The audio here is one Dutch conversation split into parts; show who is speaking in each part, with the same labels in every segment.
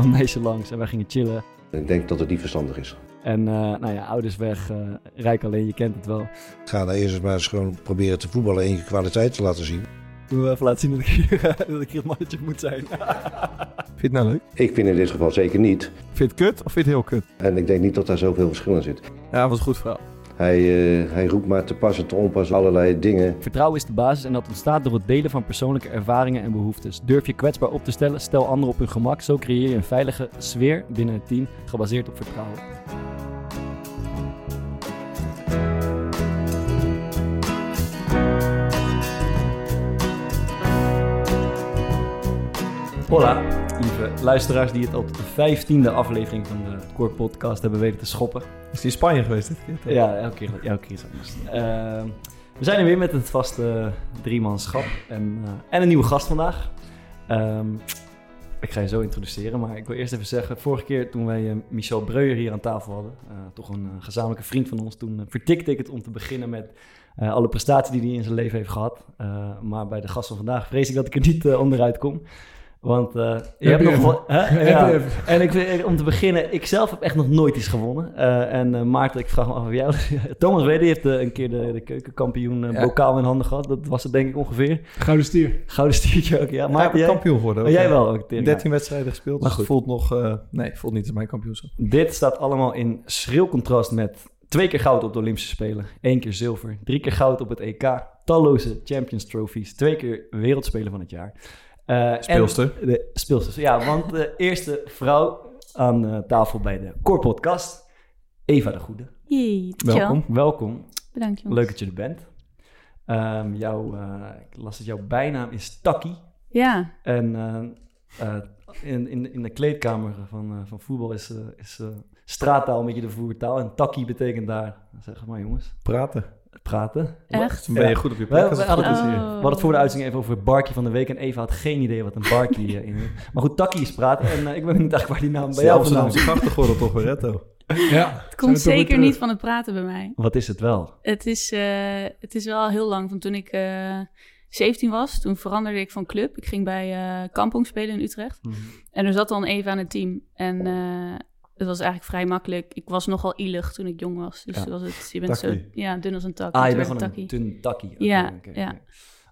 Speaker 1: kwam een meisje langs en wij gingen chillen.
Speaker 2: Ik denk dat het niet verstandig is.
Speaker 1: En eh, nou ja, ouders weg, eh, rijk alleen, je kent het wel.
Speaker 3: Ga daar eerst maar eens gewoon proberen te voetballen en je kwaliteit te laten zien.
Speaker 1: Toen we even laten zien dat ik hier, dat ik hier het mannetje moet zijn.
Speaker 4: Vind je het nou leuk?
Speaker 2: Ik vind in dit geval zeker niet.
Speaker 4: Vind je het kut of vind je het heel kut?
Speaker 2: En ik denk niet dat daar zoveel verschil in zit.
Speaker 4: Ja, was een goed verhaal.
Speaker 2: Hij, eh, hij roept maar te pas en te onpas allerlei dingen.
Speaker 1: Vertrouwen is de basis en dat ontstaat door het delen van persoonlijke ervaringen en behoeftes. Durf je kwetsbaar op te stellen, stel anderen op hun gemak. Zo creëer je een veilige sfeer binnen het team, gebaseerd op vertrouwen. Hola, lieve luisteraars die het op de vijftiende aflevering van de Core Podcast hebben weten te schoppen.
Speaker 4: Is die in Spanje geweest dit keer? toch?
Speaker 1: Ja, elke keer, elke keer is het anders. Ehm, we zijn er weer met het vaste driemanschap en, eh, en een nieuwe gast vandaag. Ehm, ik ga je zo introduceren, maar ik wil eerst even zeggen... vorige keer toen wij eh, Michel Breuer hier aan tafel hadden... eh, toch een gezamenlijke vriend van ons... toen vertikte ik het om te beginnen met alle prestaties die hij in zijn leven heeft gehad. Eh, maar bij de gast van vandaag vrees ik dat ik er niet onderuit kom... Want eh, je hebt
Speaker 5: je
Speaker 1: nog. Hè? Ja. En ik, om te beginnen, ik zelf heb echt nog nooit iets gewonnen. Eh, en eh, Maarten, ik vraag me af of jou... Thomas Wede heeft een keer de, de keukenkampioen
Speaker 4: Ja.
Speaker 1: bokaal in handen gehad. Dat was het denk ik ongeveer.
Speaker 5: Gouden stier.
Speaker 1: Gouden stiertje ook, ja.
Speaker 4: Maar
Speaker 1: jij,
Speaker 4: kampioen geworden.
Speaker 1: oh,
Speaker 4: ook,
Speaker 1: jij
Speaker 4: ja.
Speaker 1: wel ook. Tim.
Speaker 4: 13 wedstrijden gespeeld,
Speaker 1: Maar
Speaker 4: dus
Speaker 1: goed.
Speaker 4: voelt nog... eh, nee, voelt niet als mijn kampioenschap.
Speaker 1: Dit staat allemaal in schril contrast met twee keer goud op de Olympische Spelen, één keer zilver, drie keer goud op het EK, talloze Champions Trophies, twee keer Wereldspeler van het jaar. Eh, en
Speaker 4: Speelster.
Speaker 1: De speelster, ja, want de eerste vrouw aan eh, tafel bij de Core Podcast, Eva de Goede.
Speaker 6: Jee.
Speaker 1: Welkom. Welkom.
Speaker 6: Bedankt jongens.
Speaker 1: Leuk dat je er bent. Ehm, jouw, eh, ik las dat jouw bijnaam is Takkie.
Speaker 6: Ja,
Speaker 1: En in, in, in de kleedkamer van, eh, van voetbal is, eh, is eh, straattaal een beetje de voertaal. En takkie betekent daar, zeg maar jongens,
Speaker 4: Praten.
Speaker 1: Praten.
Speaker 6: echt?
Speaker 4: Dan ben je goed op je plek.
Speaker 1: we hadden
Speaker 4: is
Speaker 6: Oh.
Speaker 4: hier.
Speaker 1: we hadden het voor de uitzending even over Barkie van de week. En Eva had geen idee wat een Barkie eh, in Maar goed, takkie is praten. En eh, ik ben benieuwd eigenlijk waar die naam bij jou vandaan
Speaker 4: Amsterdamse
Speaker 1: komt.
Speaker 4: grachtengordel toch weer, Retto?
Speaker 5: Ja.
Speaker 6: Het komt zeker niet van het praten bij mij.
Speaker 1: Wat is het wel?
Speaker 6: Het is, eh, het is wel heel lang. Van toen ik eh 17 was, toen veranderde ik van club. Ik ging bij eh Kampong spelen in Utrecht. En er zat dan even aan het team. En eh, het was eigenlijk vrij makkelijk. Ik was nogal ielig toen ik jong was. Dus
Speaker 1: Ja.
Speaker 6: was het, je bent
Speaker 4: Takkie.
Speaker 6: zo ja, dun als een tak.
Speaker 1: Ah, je bent gewoon
Speaker 6: het
Speaker 1: een
Speaker 6: takkie.
Speaker 1: dun takkie.
Speaker 6: Ja, ja.
Speaker 1: oké.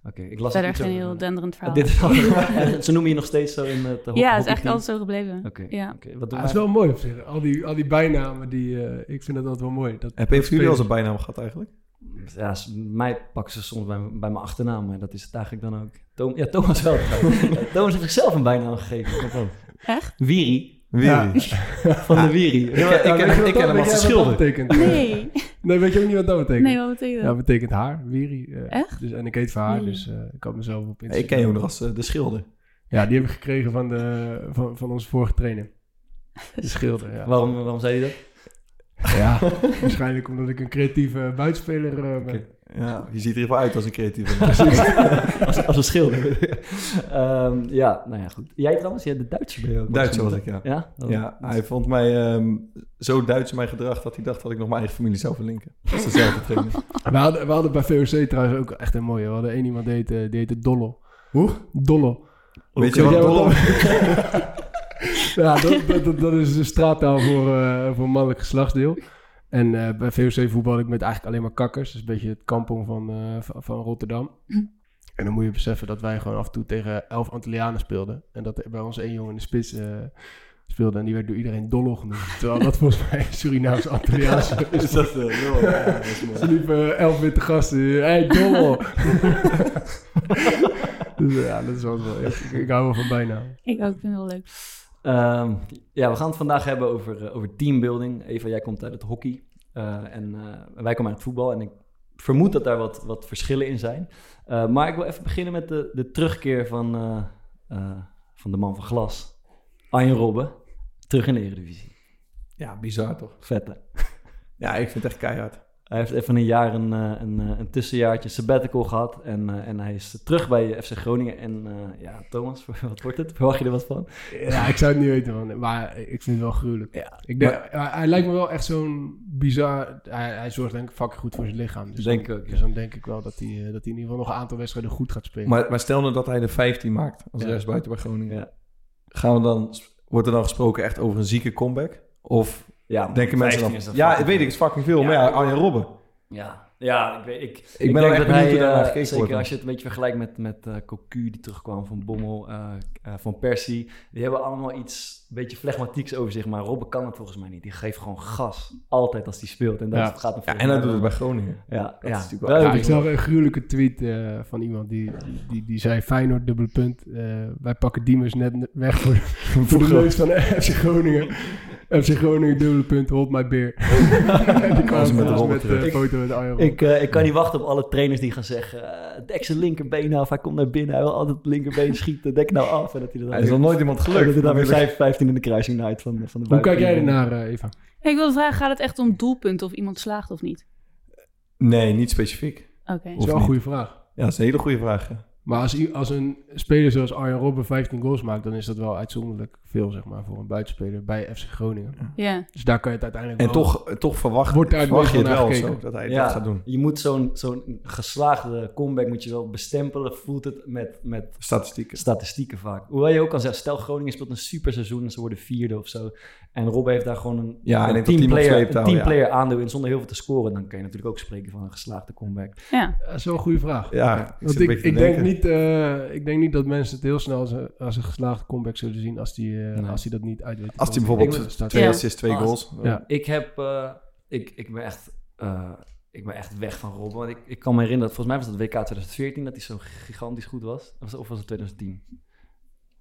Speaker 1: Oké, ik las
Speaker 6: Verder
Speaker 1: het
Speaker 6: geen heel denderend verhaal.
Speaker 1: Dit, ze noemen je nog steeds zo in het ho-
Speaker 6: ja, het is eigenlijk
Speaker 1: hockeyteam?
Speaker 6: altijd zo gebleven.
Speaker 1: Oké,
Speaker 6: Ja.
Speaker 1: oké. Wat doen
Speaker 5: dat is wel mooi op zich. Al die, al die bijnamen, die, eh, ik vind dat altijd wel mooi. Dat,
Speaker 4: Heb een van jullie al zijn bijnaam gehad eigenlijk?
Speaker 1: Ja, mij pakken ze soms bij, bij mijn achternaam, maar dat is het eigenlijk dan ook. Tom, ja, Thomas wel. Thomas heeft zichzelf een bijnaam gegeven.
Speaker 6: Echt?
Speaker 1: Wiri,
Speaker 4: Wie?
Speaker 1: van de Wiri.
Speaker 4: Ik ken-
Speaker 5: je
Speaker 4: ik ken
Speaker 5: dat-
Speaker 4: hem als de
Speaker 5: dat
Speaker 4: schilder.
Speaker 5: betekent?
Speaker 6: Nee.
Speaker 5: Nee, weet je ook niet wat dat betekent?
Speaker 6: Nee, wat betekent
Speaker 5: Ja,
Speaker 6: dat?
Speaker 5: dat betekent haar, Wiri. eh,
Speaker 6: Echt?
Speaker 5: Dus, en ik heet van haar,
Speaker 6: Wiri.
Speaker 5: dus eh, ik had mezelf op Instagram.
Speaker 4: Ik ken je ook nog als eh, de schilder.
Speaker 5: Ja, die heb ik gekregen van, de, van, van onze vorige trainer. De schilder, ja.
Speaker 1: Waarom, waarom zei hij dat?
Speaker 5: Ja, waarschijnlijk omdat ik een creatieve buitenspeler eh, ben.
Speaker 4: Ja, je ziet er in ieder geval uit als een creatieve.
Speaker 1: als, als een schilder. Ehm, ja, nou ja, goed. Jij trouwens, jij de Duitser ben je ook.
Speaker 4: Duitser was ik, ja.
Speaker 1: Ja? Oh.
Speaker 4: Ja, hij vond mij ehm, zo Duits in mijn gedrag dat hij dacht dat ik nog mijn eigen familie zou verlinken. Dat is dezelfde trainer.
Speaker 5: We hadden, we hadden bij VOC trouwens ook echt een mooie. We hadden één iemand die heette, die heette Dollo.
Speaker 4: Hoe?
Speaker 5: Dollo.
Speaker 4: Weet je wat Dollo...
Speaker 5: Ja, dat, dat, dat, is de straattaal voor, eh, voor mannelijk geslachtsdeel. En eh, bij VOC voetbal ik met eigenlijk alleen maar kakkers. Dat is een beetje het kampong van, eh, van, Rotterdam. En dan moet je beseffen dat wij gewoon af en toe tegen elf Antillianen speelden. En dat er bij ons één jongen in de spits eh, speelde. En die werd door iedereen Dollo genoemd. Terwijl dat volgens mij Surinaams Antilliaans is.
Speaker 4: Is dat eh? Ja, dat is mooi.
Speaker 5: Ze liepen elf witte gasten. Hé, hey, Dollo! dus ja, dat is wel zo. Ik, ik hou wel van bijnaam.
Speaker 6: Ik ook, ik vind het wel leuk.
Speaker 1: Ehm, ja, we gaan het vandaag hebben over, eh, over teambuilding. Eva, jij komt uit het hockey. eh, en eh, wij komen uit het voetbal. En ik vermoed dat daar wat, wat verschillen in zijn. Maar ik wil even beginnen met de, de terugkeer van, van de man van glas. Arjen Robben. Terug in de Eredivisie.
Speaker 4: Ja, bizar toch?
Speaker 1: Vette.
Speaker 4: Ja, ik vind het echt keihard.
Speaker 1: Hij heeft even een jaar een, eh, een, eh, een tussenjaartje sabbatical gehad. En, eh, en hij is terug bij FC Groningen. En eh, ja, Thomas, wat wordt het? Verwacht je er wat van?
Speaker 5: Ja, ik zou het niet weten, man. Maar ik vind het wel gruwelijk.
Speaker 1: Ja,
Speaker 5: Ik denk, hij, hij lijkt me wel echt zo'n bizar... Hij, hij zorgt denk ik fucking goed voor zijn lichaam. Dus
Speaker 1: Denk
Speaker 5: dan,
Speaker 1: ik ook, ja.
Speaker 5: Dus dan denk ik wel dat hij, eh, dat hij in ieder geval nog een aantal wedstrijden goed gaat spelen.
Speaker 4: Maar, maar stel nou dat hij de 15 maakt als
Speaker 1: Ja.
Speaker 4: rechtsbuiten bij Groningen.
Speaker 1: Ja.
Speaker 4: Gaan we dan wordt er dan gesproken echt over een zieke comeback? Of
Speaker 1: Ja,
Speaker 4: denken mensen
Speaker 1: 15
Speaker 4: dan...
Speaker 1: is dat
Speaker 4: Ja, weet ik, het is fucking veel.
Speaker 1: Ja.
Speaker 4: maar ja, Arjen Robben.
Speaker 1: Ja, ja ik, weet, ik, ik,
Speaker 4: ben
Speaker 1: denk
Speaker 4: echt
Speaker 1: dat
Speaker 4: benieuwd
Speaker 1: hij,
Speaker 4: hoe daarnaar
Speaker 1: eh,
Speaker 4: gekeken
Speaker 1: zeker
Speaker 4: wordt.
Speaker 1: als je het een beetje vergelijkt met, met eh Cocu die terugkwam van Bommel, eh, eh, van Persie, die hebben allemaal iets, een beetje flegmatieks over zich, maar Robben kan het volgens mij niet. Die geeft gewoon gas, altijd als hij speelt. En dat
Speaker 5: Ja.
Speaker 1: gaat hem
Speaker 4: Ja, en hij doet het bij Groningen.
Speaker 1: Ja,
Speaker 4: Dat
Speaker 1: ja.
Speaker 4: is natuurlijk wel-
Speaker 5: Ja, ik zag een gruwelijke tweet eh, van iemand die, die, die, zei Feyenoord, dubbele punt. eh, wij pakken Diemers net weg voor, voor de neus van FC Groningen. FC Groningen, dubbele punt, hold my beer. Die kwam
Speaker 4: met de
Speaker 5: de foto met Arjen
Speaker 1: Ik, eh, ik kan niet wachten op alle trainers die gaan zeggen, uh, dek zijn linkerbeen af, hij komt naar binnen, hij wil altijd het linkerbeen schieten, dek nou af. En dat hij er
Speaker 4: is nog nooit iemand
Speaker 1: dat
Speaker 4: gelukt.
Speaker 1: hij dan weer 5, 15 in de kruising naait van, van de
Speaker 5: Hoe kijk jij ernaar, eh, Eva?
Speaker 6: Hey, ik wilde vragen, gaat het echt om doelpunten of iemand slaagt of niet?
Speaker 4: Nee, niet specifiek.
Speaker 6: Oké.
Speaker 5: Dat is wel een goede vraag.
Speaker 4: Ja, dat is een hele goede vraag. ja.
Speaker 5: Maar als, i- als een speler zoals Arjen Robben 15 goals maakt, dan is dat wel uitzonderlijk veel, zeg maar, voor een buitenspeler bij FC Groningen.
Speaker 6: Ja.
Speaker 5: Dus daar kan je het uiteindelijk
Speaker 4: En
Speaker 5: wel...
Speaker 4: toch, toch verwacht,
Speaker 5: Wordt daar
Speaker 4: verwacht je het wel zo, dat hij
Speaker 1: Ja,
Speaker 4: dat gaat doen.
Speaker 1: Je moet zo'n zo'n geslaagde comeback moet je wel bestempelen, voelt het met, met
Speaker 4: Statistieken.
Speaker 1: statistieken vaak. Hoewel je ook kan zeggen, stel Groningen speelt een super seizoen en ze worden vierde of zo. En Robben heeft daar gewoon een,
Speaker 4: Ja,
Speaker 1: een teamplayer,
Speaker 4: wel,
Speaker 1: teamplayer aandeel in zonder heel veel te scoren. Dan kun je natuurlijk ook spreken van een geslaagde comeback.
Speaker 6: ja.
Speaker 5: Dat is wel een goede vraag.
Speaker 4: Ja, ik
Speaker 5: Want ik, ik, denk niet, eh, ik denk niet dat mensen het heel snel als een, als een geslaagde comeback zullen zien als die, eh,
Speaker 1: Nee.
Speaker 5: als die dat niet uit weet.
Speaker 4: Als hij
Speaker 1: Ik
Speaker 4: bijvoorbeeld twee
Speaker 6: Ja.
Speaker 4: assists, twee
Speaker 1: Als-
Speaker 4: goals.
Speaker 5: Ja.
Speaker 1: Ik heb, eh, ik, ik ben echt, eh, ik ben echt weg van Robben. Want ik, ik kan me herinneren, dat volgens mij was dat WK 2014 dat hij zo gigantisch goed was. Of, was het 2010?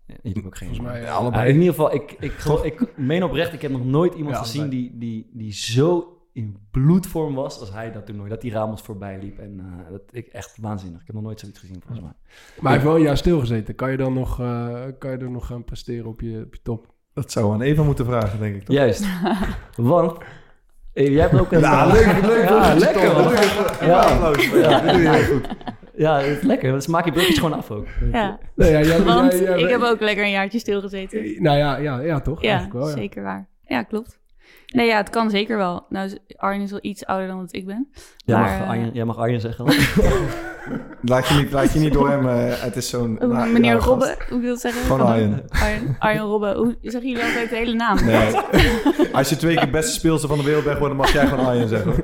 Speaker 1: Ja, je hebt ook geen
Speaker 5: Volgens mij eh,
Speaker 4: allebei.
Speaker 1: In ieder geval, ik, ik, geloof- ik meen oprecht, ik heb nog nooit iemand
Speaker 5: Ja,
Speaker 1: gezien die, die, die zo in bloedvorm was als hij dat toernooi. Dat die Ramos voorbij liep. En eh, dat ik echt waanzinnig. Ik heb nog nooit zoiets gezien volgens mij.
Speaker 5: Maar hij heeft wel een jaar stilgezeten. Kan je dan nog, eh, kan je er nog gaan presteren op je, op je top?
Speaker 4: Dat zou aan Eva moeten vragen, denk ik. Toch?
Speaker 1: Juist. Want eh, jij hebt ook een...
Speaker 4: Ja, leuk, leuk.
Speaker 1: Ja, lekker man.
Speaker 4: Ja,
Speaker 1: Ja.
Speaker 4: applaus. Ja, dit doe je heel goed.
Speaker 1: Ja, het is lekker. Dan maak je bruggetjes gewoon af ook.
Speaker 6: ja.
Speaker 5: Nee, ja, jij-
Speaker 6: Want
Speaker 5: jij- jij-
Speaker 6: ik heb ook lekker een jaartje stilgezeten.
Speaker 5: Nou ja, ja, ja toch?
Speaker 6: Ja,
Speaker 5: Eigenlijk wel, ja.
Speaker 6: zeker waar. Ja, klopt. Nee, ja, het kan zeker wel. Nou, Arjen is wel iets ouder dan dat ik ben.
Speaker 1: Jij,
Speaker 6: Maar,
Speaker 1: mag,
Speaker 6: eh,
Speaker 1: Arjen, jij mag Arjen zeggen.
Speaker 4: Laat je niet, laat je niet door hem. eh, het is zo'n...
Speaker 6: Meneer
Speaker 4: gast.
Speaker 6: Robben, hoe wil je het zeggen?
Speaker 4: Gewoon
Speaker 6: Van-
Speaker 4: Arjen.
Speaker 6: Arjen, Arjen Robben. Hoe zeggen jullie altijd de hele naam?
Speaker 4: Nee. Als je twee keer beste speelster van de wereld bent geworden, mag jij gewoon Arjen zeggen.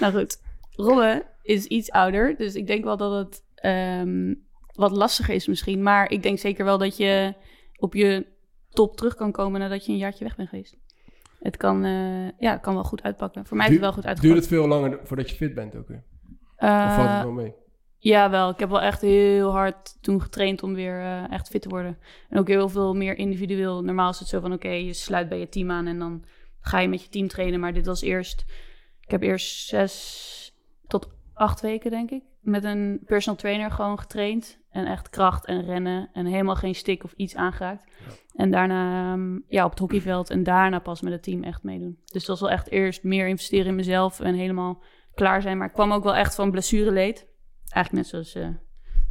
Speaker 6: Nou goed, Robben is iets ouder, dus ik denk wel dat het ehm, wat lastiger is misschien. Maar ik denk zeker wel dat je op je top terug kan komen nadat je een jaartje weg bent geweest. Het kan, eh, ja, het kan wel goed uitpakken. Voor mij heeft het wel goed
Speaker 5: Duurt
Speaker 6: uitgepakt.
Speaker 5: het veel langer voordat je fit bent ook weer? Of valt het
Speaker 6: Eh,
Speaker 5: wel mee?
Speaker 6: ja, wel. Ik heb wel echt heel hard toen getraind om weer eh, echt fit te worden. En ook heel veel meer individueel. Normaal is het zo van, oké, je sluit bij je team aan en dan ga je met je team trainen. Maar dit was eerst, ik heb eerst zes tot acht weken, denk ik, met een personal trainer gewoon getraind. En echt kracht en rennen en helemaal geen stick of iets aangeraakt. En daarna ehm, ja, op het hockeyveld en daarna pas met het team echt meedoen. Dus dat was wel echt eerst meer investeren in mezelf en helemaal klaar zijn. Maar ik kwam ook wel echt van blessureleed. Eigenlijk net zoals eh,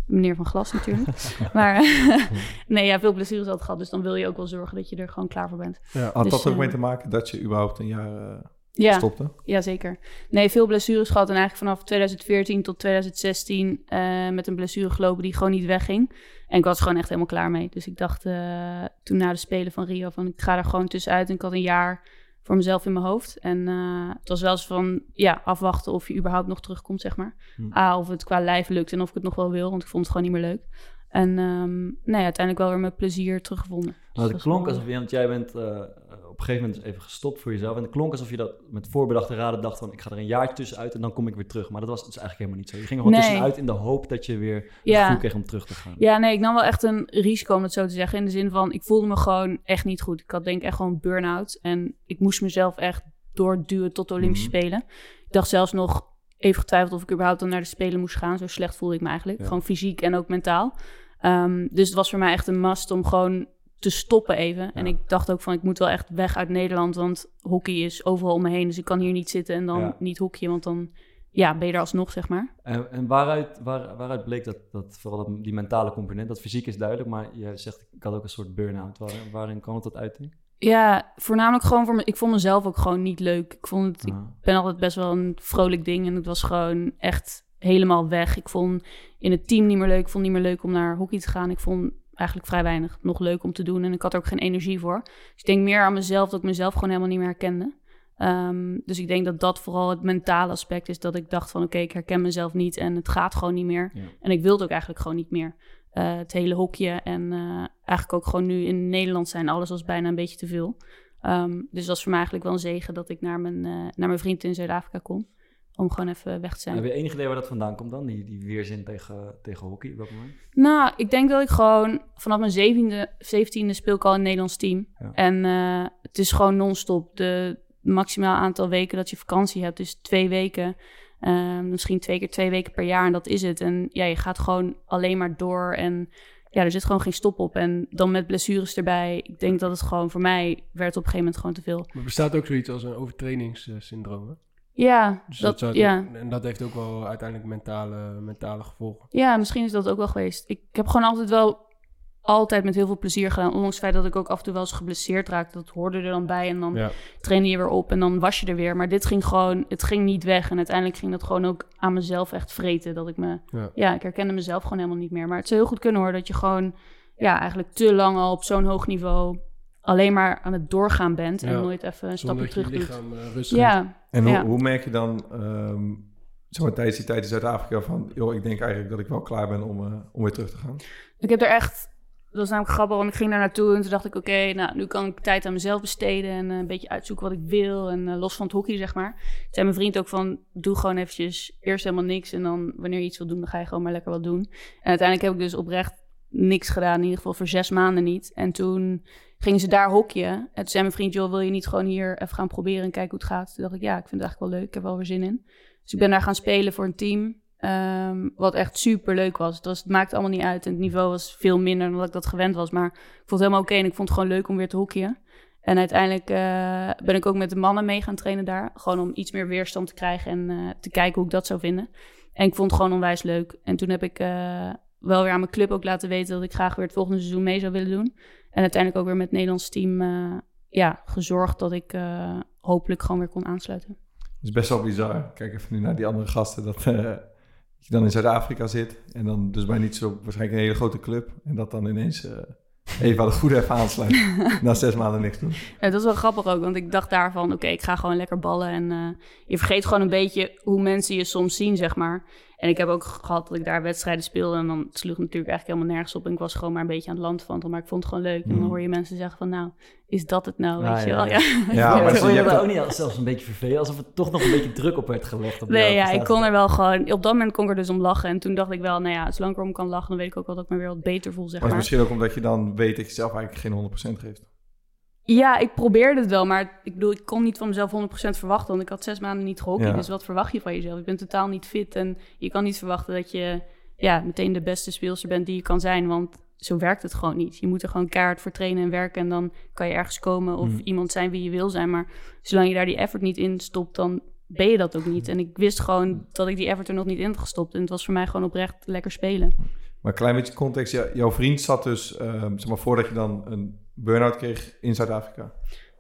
Speaker 6: meneer van Glas natuurlijk. maar nee, ja, veel blessures had gehad. Dus dan wil je ook wel zorgen dat je er gewoon klaar voor bent.
Speaker 5: Ja.
Speaker 4: Had
Speaker 6: Dus,
Speaker 4: dat ook
Speaker 6: eh,
Speaker 4: mee te maken dat je überhaupt een jaar eh,
Speaker 6: Ja,
Speaker 4: stopte?
Speaker 6: ja, zeker. Nee, veel blessures gehad. En eigenlijk vanaf 2014 tot 2016 eh, met een blessure gelopen die gewoon niet wegging. En ik was gewoon echt helemaal klaar mee. Dus ik dacht eh, toen na de Spelen van Rio van ik ga er gewoon tussenuit. En ik had een jaar voor mezelf in mijn hoofd. En eh, het was wel eens van ja, afwachten of je überhaupt nog terugkomt, zeg maar.
Speaker 1: Hm.
Speaker 6: A, of het qua lijf lukt en of ik het nog wel wil. Want ik vond het gewoon niet meer leuk. En ehm, nee, uiteindelijk wel weer met plezier teruggevonden. Dus
Speaker 1: Nou, het
Speaker 6: is
Speaker 1: klonk alsof je, want jij bent op een gegeven moment even gestopt voor jezelf. En het klonk alsof je dat met voorbedachte raden dacht van, ik ga er een jaar tussenuit en dan kom ik weer terug. Maar dat was dus eigenlijk helemaal niet zo. Je ging gewoon
Speaker 6: Nee.
Speaker 1: tussenuit in de hoop dat je weer het
Speaker 6: Ja.
Speaker 1: gevoel kreeg om terug te gaan.
Speaker 6: Ja, nee, ik nam wel echt een risico om het zo te zeggen. In de zin van, ik voelde me gewoon echt niet goed. Ik had denk ik echt gewoon burn-out. En ik moest mezelf echt doorduwen tot de Olympische
Speaker 1: Mhm.
Speaker 6: Spelen. Ik dacht zelfs nog even getwijfeld of ik überhaupt dan naar de Spelen moest gaan. Zo slecht voelde ik me eigenlijk.
Speaker 1: Ja.
Speaker 6: Gewoon fysiek en ook mentaal. Ehm, dus het was voor mij echt een must om gewoon te stoppen even. En ik dacht ook van, ik moet wel echt weg uit Nederland. Want hockey is overal om me heen. Dus ik kan hier niet zitten en dan
Speaker 1: Ja.
Speaker 6: niet hockeyen. Want dan ja, ben je er alsnog, zeg maar.
Speaker 1: En, en waaruit, waar, waaruit bleek dat, dat vooral dat, die mentale component, dat fysiek is duidelijk, maar jij zegt, ik had ook een soort burn-out. Waar, waarin kwam het tot uiting?
Speaker 6: Ja, voornamelijk gewoon voor me. Ik vond mezelf ook gewoon niet leuk. Ik vond het, ik ben altijd best wel een vrolijk ding en het was gewoon echt helemaal weg. Ik vond in het team niet meer leuk. Ik vond het niet meer leuk om naar hockey te gaan. Ik vond eigenlijk vrij weinig nog leuk om te doen. En ik had er ook geen energie voor. Dus ik denk meer aan mezelf, dat ik mezelf gewoon helemaal niet meer herkende. Ehm, dus ik denk dat dat vooral het mentale aspect is. Dat ik dacht van oké, ik herken mezelf niet en het gaat gewoon niet meer.
Speaker 1: Ja.
Speaker 6: En ik wilde ook eigenlijk gewoon niet meer. Eh, het hele hokje en eh, eigenlijk ook gewoon nu in Nederland zijn. Alles was bijna een beetje te veel. Ehm, dus dat was voor mij eigenlijk wel een zegen dat ik naar mijn, eh, naar mijn vriend in Zuid-Afrika kon. Om gewoon even weg te zijn.
Speaker 1: Heb je enig idee waar dat vandaan komt dan? Die, die weerzin tegen, tegen hockey? op dat moment?
Speaker 6: Nou, ik denk dat ik gewoon vanaf mijn zeventiende, zeventiende speel ik al in het Nederlands team.
Speaker 1: Ja.
Speaker 6: En eh, het is gewoon non-stop. De maximaal aantal weken dat je vakantie hebt is twee weken. Eh, misschien twee keer twee weken per jaar en dat is het. En ja, je gaat gewoon alleen maar door en ja, er zit gewoon geen stop op. En dan met blessures erbij. Ik denk dat het gewoon voor mij werd op een gegeven moment gewoon te veel.
Speaker 5: Maar bestaat ook zoiets als een overtrainingssyndroom, hè?
Speaker 6: Ja,
Speaker 5: Dus
Speaker 6: dat, ja.
Speaker 5: En dat heeft ook wel uiteindelijk mentale, mentale gevolgen.
Speaker 6: Ja, misschien is dat ook wel geweest. Ik heb gewoon altijd wel altijd met heel veel plezier gedaan. Ondanks het feit dat ik ook af en toe wel eens geblesseerd raakte. Dat hoorde er dan bij en dan
Speaker 5: Ja.
Speaker 6: trainde je weer op en dan was je er weer. Maar dit ging gewoon, het ging niet weg. En uiteindelijk ging dat gewoon ook aan mezelf echt vreten. Dat ik me,
Speaker 5: Ja.
Speaker 6: ja, ik herkende mezelf gewoon helemaal niet meer. Maar het zou heel goed kunnen hoor, dat je gewoon, ja, eigenlijk te lang al op zo'n hoog niveau alleen maar aan het doorgaan bent. En nooit even een stapje terug doet.
Speaker 5: lichaam uh, geeft.
Speaker 6: Ja,
Speaker 4: En hoe,
Speaker 6: Ja.
Speaker 4: hoe merk je dan ehm, zeg maar, tijdens die tijd in Zuid-Afrika van... joh, ik denk eigenlijk dat ik wel klaar ben om, eh, om weer terug te gaan?
Speaker 6: Ik heb er echt, dat was namelijk grappig, want ik ging daar naartoe en toen dacht ik, oké, nou, nu kan ik tijd aan mezelf besteden en eh, een beetje uitzoeken wat ik wil en eh, los van het hockey, zeg maar. Toen zei mijn vriend ook van, doe gewoon eventjes eerst helemaal niks en dan wanneer je iets wil doen, dan ga je gewoon maar lekker wat doen. En uiteindelijk heb ik dus oprecht niks gedaan, in ieder geval voor zes maanden niet. En toen gingen ze daar hockeyen. En toen zei mijn vriend, joh, wil je niet gewoon hier even gaan proberen en kijken hoe het gaat? Toen dacht ik, ja, ik vind het eigenlijk wel leuk, ik heb wel weer zin in. Dus ik ben daar gaan spelen voor een team. Ehm, wat echt super leuk was. Het, was. het maakte allemaal niet uit. En het niveau was veel minder dan dat ik dat gewend was. Maar ik vond het helemaal oké. en ik vond het gewoon leuk om weer te hockeyen. En uiteindelijk eh, ben ik ook met de mannen mee gaan trainen daar. Gewoon om iets meer weerstand te krijgen en eh, te kijken hoe ik dat zou vinden. En ik vond het gewoon onwijs leuk. En toen heb ik eh, wel weer aan mijn club ook laten weten dat ik graag weer het volgende seizoen mee zou willen doen. En uiteindelijk ook weer met het Nederlands team eh, ja, gezorgd dat ik eh, hopelijk gewoon weer kon aansluiten.
Speaker 4: Het is best wel bizar. Kijk even nu naar die andere gasten. Dat, eh, dat je dan in Zuid-Afrika zit. En dan dus bij niet zo waarschijnlijk een hele grote club. En dat dan ineens Eva de Goede even aansluit. na zes maanden niks doen.
Speaker 6: Ja, dat is wel grappig ook, want ik dacht daarvan, oké, ik ga gewoon lekker ballen. En je vergeet gewoon een beetje hoe mensen je soms zien, zeg maar. En ik heb ook gehad dat ik daar wedstrijden speelde en dan het sloeg natuurlijk eigenlijk helemaal nergens op. En ik was gewoon maar een beetje aan het land van, maar ik vond het gewoon leuk. En dan
Speaker 4: Mm.
Speaker 6: hoor je mensen zeggen van, nou, is dat het nou, weet
Speaker 1: Ah,
Speaker 6: je
Speaker 1: ja,
Speaker 6: wel?
Speaker 1: ja.
Speaker 6: Ja.
Speaker 4: Ja, maar je
Speaker 1: vond je
Speaker 4: hebt
Speaker 1: dat ook niet zelfs een beetje vervelend? Alsof er toch nog een beetje druk op werd gelegd? Op
Speaker 6: Nee, ja, ik kon er wel gewoon... Op dat moment kon ik er dus om lachen. En toen dacht ik wel, nou ja, zolang ik erom kan lachen... dan weet ik ook wel dat ik me weer wat beter voel, zeg
Speaker 4: Maar het
Speaker 6: maar.
Speaker 4: is misschien ook omdat je dan weet dat je zelf eigenlijk geen 100% geeft.
Speaker 6: Ja, ik probeerde het wel, maar ik bedoel, ik kon niet van mezelf 100% verwachten, want ik had zes maanden niet gehockeyd.
Speaker 4: Ja.
Speaker 6: Dus wat verwacht je van jezelf? Je bent totaal niet fit en je kan niet verwachten dat je ja, meteen de beste speelster bent die je kan zijn, want zo werkt het gewoon niet. Je moet er gewoon keihard voor trainen en werken en dan kan je ergens komen of
Speaker 1: Hmm.
Speaker 6: iemand zijn wie je wil zijn. Maar zolang je daar die effort niet in stopt, dan ben je dat ook niet. En ik wist gewoon dat ik die effort er nog niet in had gestopt en het was voor mij gewoon oprecht lekker spelen.
Speaker 4: Maar een klein beetje context. Jouw vriend zat dus, ehm, zeg maar, voordat je dan een burn-out kreeg in Zuid-Afrika.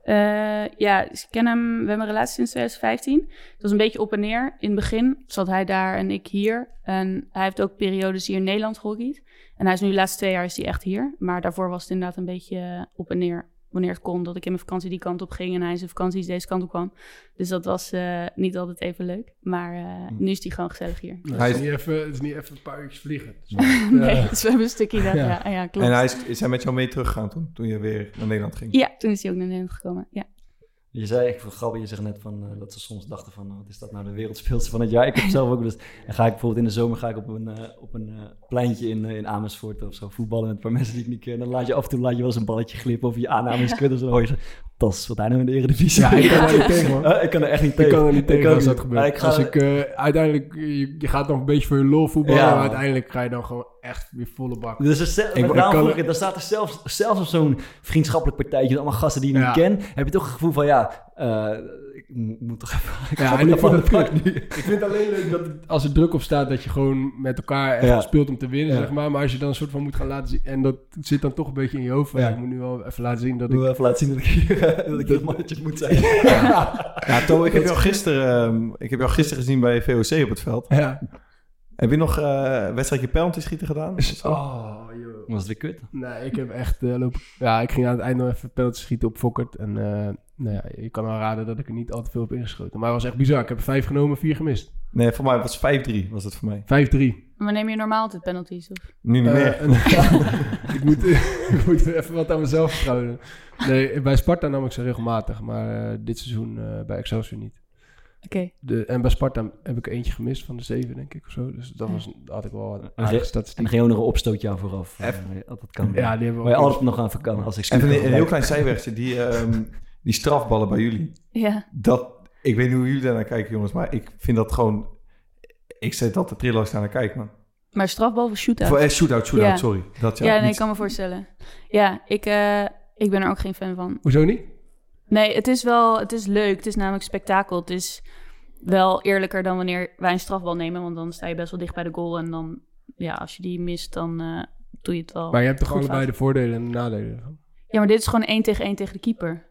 Speaker 6: Eh, ja, ik ken hem. We hebben een relatie sinds 2015. Het was een beetje op en neer. In het begin zat hij daar en ik hier. En hij heeft ook periodes hier in Nederland gehockeyd. En hij is nu de laatste twee jaar is hij echt hier. Maar daarvoor was het inderdaad een beetje op en neer. Wanneer het kon, dat ik in mijn vakantie die kant op ging en hij in zijn vakanties deze kant op kwam. Dus dat was eh, niet altijd even leuk. Maar eh, nu is hij gewoon gezellig hier.
Speaker 4: Hij
Speaker 5: het, is
Speaker 4: is-
Speaker 5: niet even, het is niet even een paar uurtjes vliegen. Het is
Speaker 6: nee, we hebben een stukje dat.
Speaker 5: Ja.
Speaker 6: Ja, ja, klopt.
Speaker 4: En hij is, is hij met jou mee teruggegaan toen, toen je weer naar Nederland ging?
Speaker 6: Ja, toen is hij ook naar Nederland gekomen. Ja.
Speaker 1: Je zei, ik grappig, je zegt net van, eh, dat ze soms dachten van, oh, wat is dat nou de wereldspeelster van het jaar? Ik heb zelf ook dus, en ga ik bijvoorbeeld in de zomer ga ik op een, eh, op een eh, pleintje in, in Amersfoort of zo voetballen met een paar mensen die ik niet ken. Dan laat je af en toe laat je wel eens een balletje glippen of je aanname en zo. Dan hoor je zo, dat is wat hij nou in de Eredivisie.
Speaker 5: Ja, ik kan er niet tegen,
Speaker 1: ik kan er echt niet
Speaker 5: Ik
Speaker 1: tegen.
Speaker 5: kan er niet tegen
Speaker 1: ook
Speaker 5: als dat gebeurt. Als ik uiteindelijk, je, je gaat nog een beetje voor je lol voetballen,
Speaker 1: Ja.
Speaker 5: maar uiteindelijk ga je dan gewoon echt weer volle bak.
Speaker 1: Dus er,
Speaker 5: Ik-
Speaker 1: daarom vroeg ik, dan staat er zelfs, zelfs op zo'n vriendschappelijk partijtje allemaal gasten die je
Speaker 5: Ja.
Speaker 1: niet ken, heb je toch het gevoel van ja, eh, ik mo- moet toch even. Ik
Speaker 5: Ja, ik vind het. Ik vind alleen leuk dat het- als er druk op staat, dat je gewoon met elkaar echt
Speaker 1: Ja.
Speaker 5: speelt om te winnen,
Speaker 1: Ja.
Speaker 5: zeg maar. Maar als je dan een soort van moet gaan laten zien, en dat zit dan toch een beetje in je hoofd, van,
Speaker 1: Ja.
Speaker 5: ik moet nu wel even laten zien dat
Speaker 1: Ik
Speaker 5: ik...
Speaker 1: wil even laten zien dat ik hier, dat ik mannetje moet zijn.
Speaker 4: Ja, To, ik heb jou gisteren, ehm, ik heb jou gisteren gezien bij VOC op het veld.
Speaker 5: Ja.
Speaker 4: Heb je nog eh, een wedstrijdje penalty schieten gedaan?
Speaker 5: Oh, joh.
Speaker 1: Was het weer kut?
Speaker 5: Nee, ik heb echt eh, lopen... Ja, ik ging aan het eind nog even penalty schieten op Fokkert. En eh, nou ja, je kan al raden dat ik er niet al te veel op ingeschoten. Maar het was echt bizar. Ik heb er vijf genomen, vier gemist.
Speaker 4: Nee, voor mij was het 5-3 was het voor mij.
Speaker 5: 5-3.
Speaker 6: Maar neem je normaal altijd penalties? Of?
Speaker 4: Nu niet meer.
Speaker 5: en- ik, moet, ik moet even wat aan mezelf vertrouwen. Nee, bij Sparta nam ik ze regelmatig. Maar eh, dit seizoen eh, bij Excelsior niet.
Speaker 6: Oké.
Speaker 5: De, en bij Sparta heb ik eentje gemist van de zeven, denk ik, of zo. Dus dat was, had ik wel een
Speaker 1: En
Speaker 5: aardige
Speaker 1: En
Speaker 5: statistiek.
Speaker 1: ging je ook nog een opstootje aan vooraf.
Speaker 4: Even-
Speaker 1: Eh, dat kan.
Speaker 5: Ja, die hebben we
Speaker 1: altijd nog aan kan als ik
Speaker 4: Even een, een heel klein zijwegje. Die, ehm, die strafballen bij jullie.
Speaker 6: Ja.
Speaker 4: Dat, ik weet niet hoe jullie daar naar kijken, jongens. Maar ik vind dat gewoon... Ik zet dat de daar naar kijk, man.
Speaker 6: Maar strafbal of shootout?
Speaker 4: Voor, eh, shootout, shootout,
Speaker 6: Ja.
Speaker 4: sorry. Dat, ja,
Speaker 6: ja, nee,
Speaker 4: niet-
Speaker 6: ik kan me voorstellen. Ja, ik, eh, ik ben er ook geen fan van.
Speaker 5: Hoezo niet?
Speaker 6: Nee, het is wel, het is leuk. Het is namelijk spektakel. Het is wel eerlijker dan wanneer wij een strafbal nemen. Want dan sta je best wel dicht bij de goal. En dan, ja, als je die mist, dan eh, doe je het wel.
Speaker 5: Maar je hebt toch allebei de voordelen en de nadelen ervan?
Speaker 6: Ja, maar dit is gewoon één tegen één tegen de keeper.
Speaker 5: Maar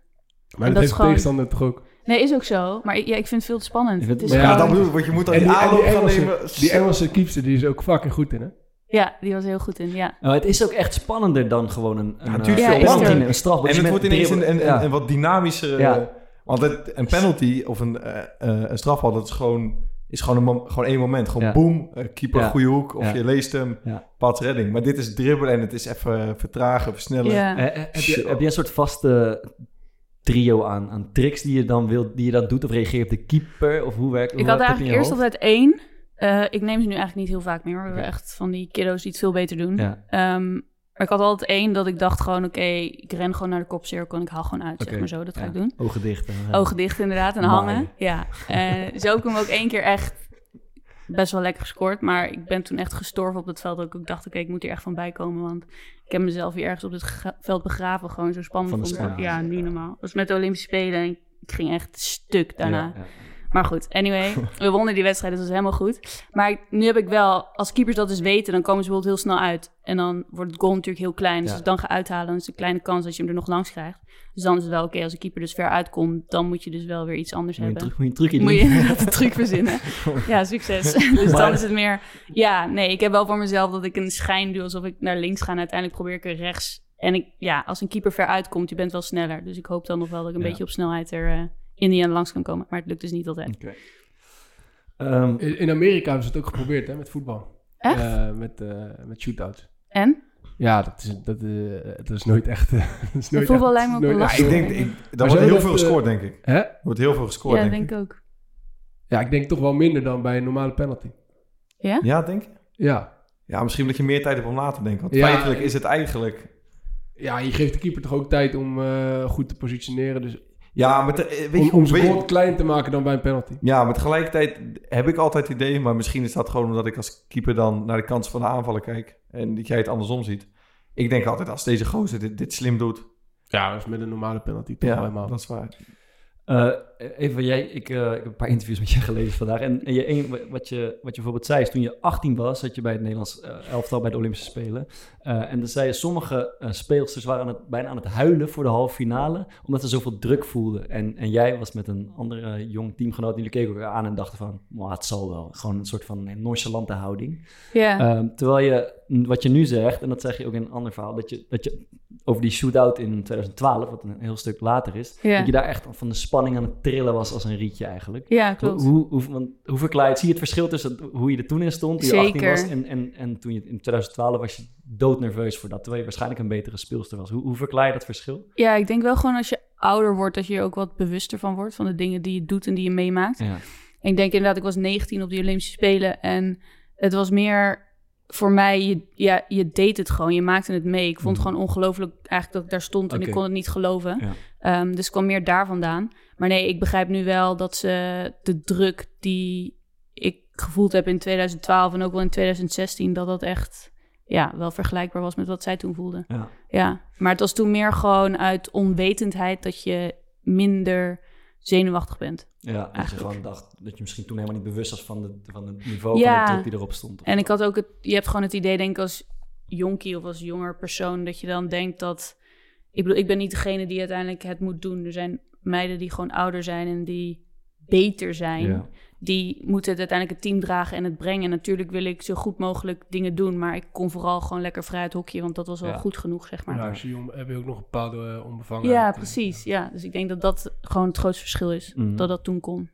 Speaker 6: dat
Speaker 5: dat
Speaker 6: is
Speaker 5: heeft
Speaker 6: gewoon-
Speaker 5: tegenstander toch ook?
Speaker 6: Nee, is ook zo. Maar ik, ja, ik vind het veel te spannend. Het is
Speaker 5: Maar
Speaker 4: Ja,
Speaker 6: gewoon-
Speaker 4: dat bedoel ik, want je moet dan die
Speaker 5: die, die,
Speaker 4: gaan
Speaker 5: Engelse,
Speaker 4: nemen.
Speaker 5: die Engelse keepster, die is ook fucking goed in, hè?
Speaker 6: Ja, die was heel goed in, ja.
Speaker 1: Nou, het is ook echt spannender dan gewoon een, een,
Speaker 4: natuurlijk
Speaker 1: eh, penalty, een strafbal.
Speaker 4: En het wordt ineens een, een,
Speaker 1: ja.
Speaker 4: een, wat dynamischer...
Speaker 1: Ja.
Speaker 4: want het, een penalty of een, eh, eh, een strafbal, dat is gewoon, is gewoon, een gewoon één moment. Gewoon
Speaker 1: Ja.
Speaker 4: boom, eh, keeper,
Speaker 1: Ja.
Speaker 4: goede hoek. Of
Speaker 1: Ja.
Speaker 4: je leest hem,
Speaker 1: Ja.
Speaker 4: pas redding. Maar dit is dribbelen en het is even vertragen, versnellen.
Speaker 6: ja.
Speaker 1: Heb, je, heb je een soort vaste trio aan, aan tricks die je dan wil, die je dan doet? Of reageer je op de keeper? Of hoe werkt
Speaker 6: Ik had eigenlijk eerst altijd één. Eh, ik neem ze nu eigenlijk niet heel vaak meer. We hebben echt van die kiddo's die het veel beter doen.
Speaker 1: Ja.
Speaker 6: Ehm, maar ik had altijd één dat ik dacht gewoon... Oké, ik ren gewoon naar de kopcirkel en ik haal gewoon uit. Zeg maar zo, dat ga
Speaker 1: ja.
Speaker 6: ik doen.
Speaker 1: Ogen dicht. eh,
Speaker 6: Ogen dicht inderdaad en hangen. Ja. Eh, zo heb ik hem ook één keer echt best wel lekker gescoord. Maar ik ben toen echt gestorven op het veld. Dat ik ook dacht, oké, ik moet hier echt van bijkomen. Want ik heb mezelf hier ergens op het veld begraven. Gewoon zo spannend
Speaker 1: Van de
Speaker 6: vond ik. Ja, niet normaal. Dat was met de Olympische Spelen en ik ging echt stuk daarna.
Speaker 1: Ja.
Speaker 6: Maar goed, anyway, we wonnen die wedstrijd, dus dat is helemaal goed. Maar nu heb ik wel, als keepers dat dus weten, dan komen ze bijvoorbeeld heel snel uit. En dan wordt het goal natuurlijk heel klein. Dus
Speaker 1: Ja.
Speaker 6: als ik dan ga uithalen, dan is het een kleine kans dat je hem er nog langs krijgt. Dus dan is het wel oké, als de keeper dus ver uitkomt, dan moet je dus wel weer iets anders
Speaker 1: Moet een
Speaker 6: hebben.
Speaker 1: truc- moet je een trucje
Speaker 6: Moet
Speaker 1: doen?
Speaker 6: je inderdaad een truc verzinnen. Ja, succes. dus dan is het meer... Ja, nee, ik heb wel voor mezelf dat ik een schijn doe alsof ik naar links ga. En uiteindelijk probeer ik er rechts. En ik, ja, als een keeper ver uitkomt, je bent wel sneller. Dus ik hoop dan nog wel dat ik een
Speaker 1: Ja.
Speaker 6: beetje op snelheid er eh, in die aan langs kan komen. Maar het lukt dus niet altijd.
Speaker 1: Oké. Ehm,
Speaker 5: In, in Amerika hebben ze het ook geprobeerd, hè, met voetbal.
Speaker 6: Echt?
Speaker 5: Eh, met, eh met shootouts.
Speaker 6: En?
Speaker 5: Ja, dat is, dat, eh, dat is nooit echt... eh, dat is nooit
Speaker 6: voetbal
Speaker 5: echt-
Speaker 6: lijkt me ook
Speaker 5: echt
Speaker 4: Ja, ik denk, ik,
Speaker 5: Maar
Speaker 4: er wordt heel veel
Speaker 5: eh,
Speaker 4: gescoord, denk ik. Er
Speaker 5: Hè?
Speaker 4: wordt heel veel gescoord,
Speaker 6: ja,
Speaker 4: denk,
Speaker 6: denk
Speaker 4: ik.
Speaker 6: ik ook.
Speaker 5: Ja, ik denk toch wel minder dan bij een normale penalty.
Speaker 6: Ja?
Speaker 4: Ja, denk je?
Speaker 5: Ja.
Speaker 4: Ja, misschien dat je meer tijd hebt om na te denken. Want
Speaker 5: Ja,
Speaker 4: feitelijk
Speaker 5: ik-
Speaker 4: is het eigenlijk...
Speaker 5: Ja, je geeft de keeper toch ook tijd om eh, goed te positioneren. Dus
Speaker 4: Ja, maar te- eh, weet
Speaker 5: om,
Speaker 4: je,
Speaker 5: om zijn goal klein te maken dan bij een penalty.
Speaker 4: Ja, maar tegelijkertijd heb ik altijd het idee, maar misschien is dat gewoon omdat ik als keeper dan naar de kans van de aanvallen kijk en dat jij het andersom ziet. Ik denk altijd, als deze gozer dit, dit slim doet,
Speaker 5: Ja, dat is met een normale penalty toch
Speaker 4: ja,
Speaker 5: helemaal.
Speaker 4: dat is waar.
Speaker 1: Eh, even, jij, ik, eh, ik heb een paar interviews met je gelezen vandaag. En, en je, een, wat, je, wat je bijvoorbeeld zei, is toen je 18 was, zat je bij het Nederlands eh, elftal bij de Olympische Spelen. Eh, en dan zei je, sommige speelsters waren aan het, bijna aan het huilen voor de halve finale, omdat ze zoveel druk voelden. En, en jij was met een andere jong teamgenoot, die keken elkaar aan en dachten van, "Mwah, het zal wel. Gewoon een soort van nonchalante houding. Um, terwijl je, wat je nu zegt, en dat zeg je ook in een ander verhaal, dat je, dat je over die shootout in 2012, wat een heel stuk later is, dat je daar echt van de spanning aan het trillen was als een rietje eigenlijk.
Speaker 6: ja, klopt.
Speaker 1: Hoe, hoe, want, hoe verklaar je het? Zie je het verschil tussen hoe je er toen in stond, toen je 18
Speaker 6: Zeker.
Speaker 1: was, en, en, en toen je in 2012 was je doodnerveus voor dat, terwijl je waarschijnlijk een betere speelster was. Hoe, hoe verklaar je dat verschil?
Speaker 6: Ja, ik denk wel gewoon als je ouder wordt, dat je er ook wat bewuster van wordt. Van de dingen die je doet en die je meemaakt.
Speaker 1: Ja.
Speaker 6: En ik denk inderdaad, ik was 19 op de Olympische Spelen. En het was meer voor mij, je, ja, je deed het gewoon. Je maakte het mee. Ik vond het
Speaker 1: Mhm.
Speaker 6: gewoon ongelooflijk eigenlijk dat ik daar stond en ik kon het niet geloven.
Speaker 1: Ja.
Speaker 6: Ehm, dus kwam meer daar vandaan. Maar nee, ik begrijp nu wel dat ze de druk die ik gevoeld heb in 2012 en ook wel in 2016, dat dat echt ja, wel vergelijkbaar was met wat zij toen voelde.
Speaker 1: Ja.
Speaker 6: Ja, maar het was toen meer gewoon uit onwetendheid dat je minder zenuwachtig bent.
Speaker 1: Ja, dat je gewoon dacht dat je misschien toen helemaal niet bewust was van, de, van het niveau
Speaker 6: Ja.
Speaker 1: van de druk die erop stond.
Speaker 6: En ik had ook het, je hebt gewoon het idee, denk ik, als jonkie of als jonger persoon, dat je dan denkt dat. Ik bedoel, ik ben niet degene die uiteindelijk het moet doen. Er zijn meiden die gewoon ouder zijn en die beter zijn.
Speaker 1: Ja.
Speaker 6: die moeten het uiteindelijk het team dragen en het brengen. En natuurlijk wil ik zo goed mogelijk dingen doen, maar ik kon vooral gewoon lekker vrij uit hokje, want dat was wel
Speaker 1: Ja.
Speaker 6: goed genoeg, zeg maar.
Speaker 5: Nou,
Speaker 6: Ja,
Speaker 5: als je om- heb je ook nog een bepaalde uh, onbevangenheid.
Speaker 6: precies. Ja. Dus ik denk dat dat gewoon het grootste verschil is,
Speaker 1: Mhm.
Speaker 6: dat dat toen kon.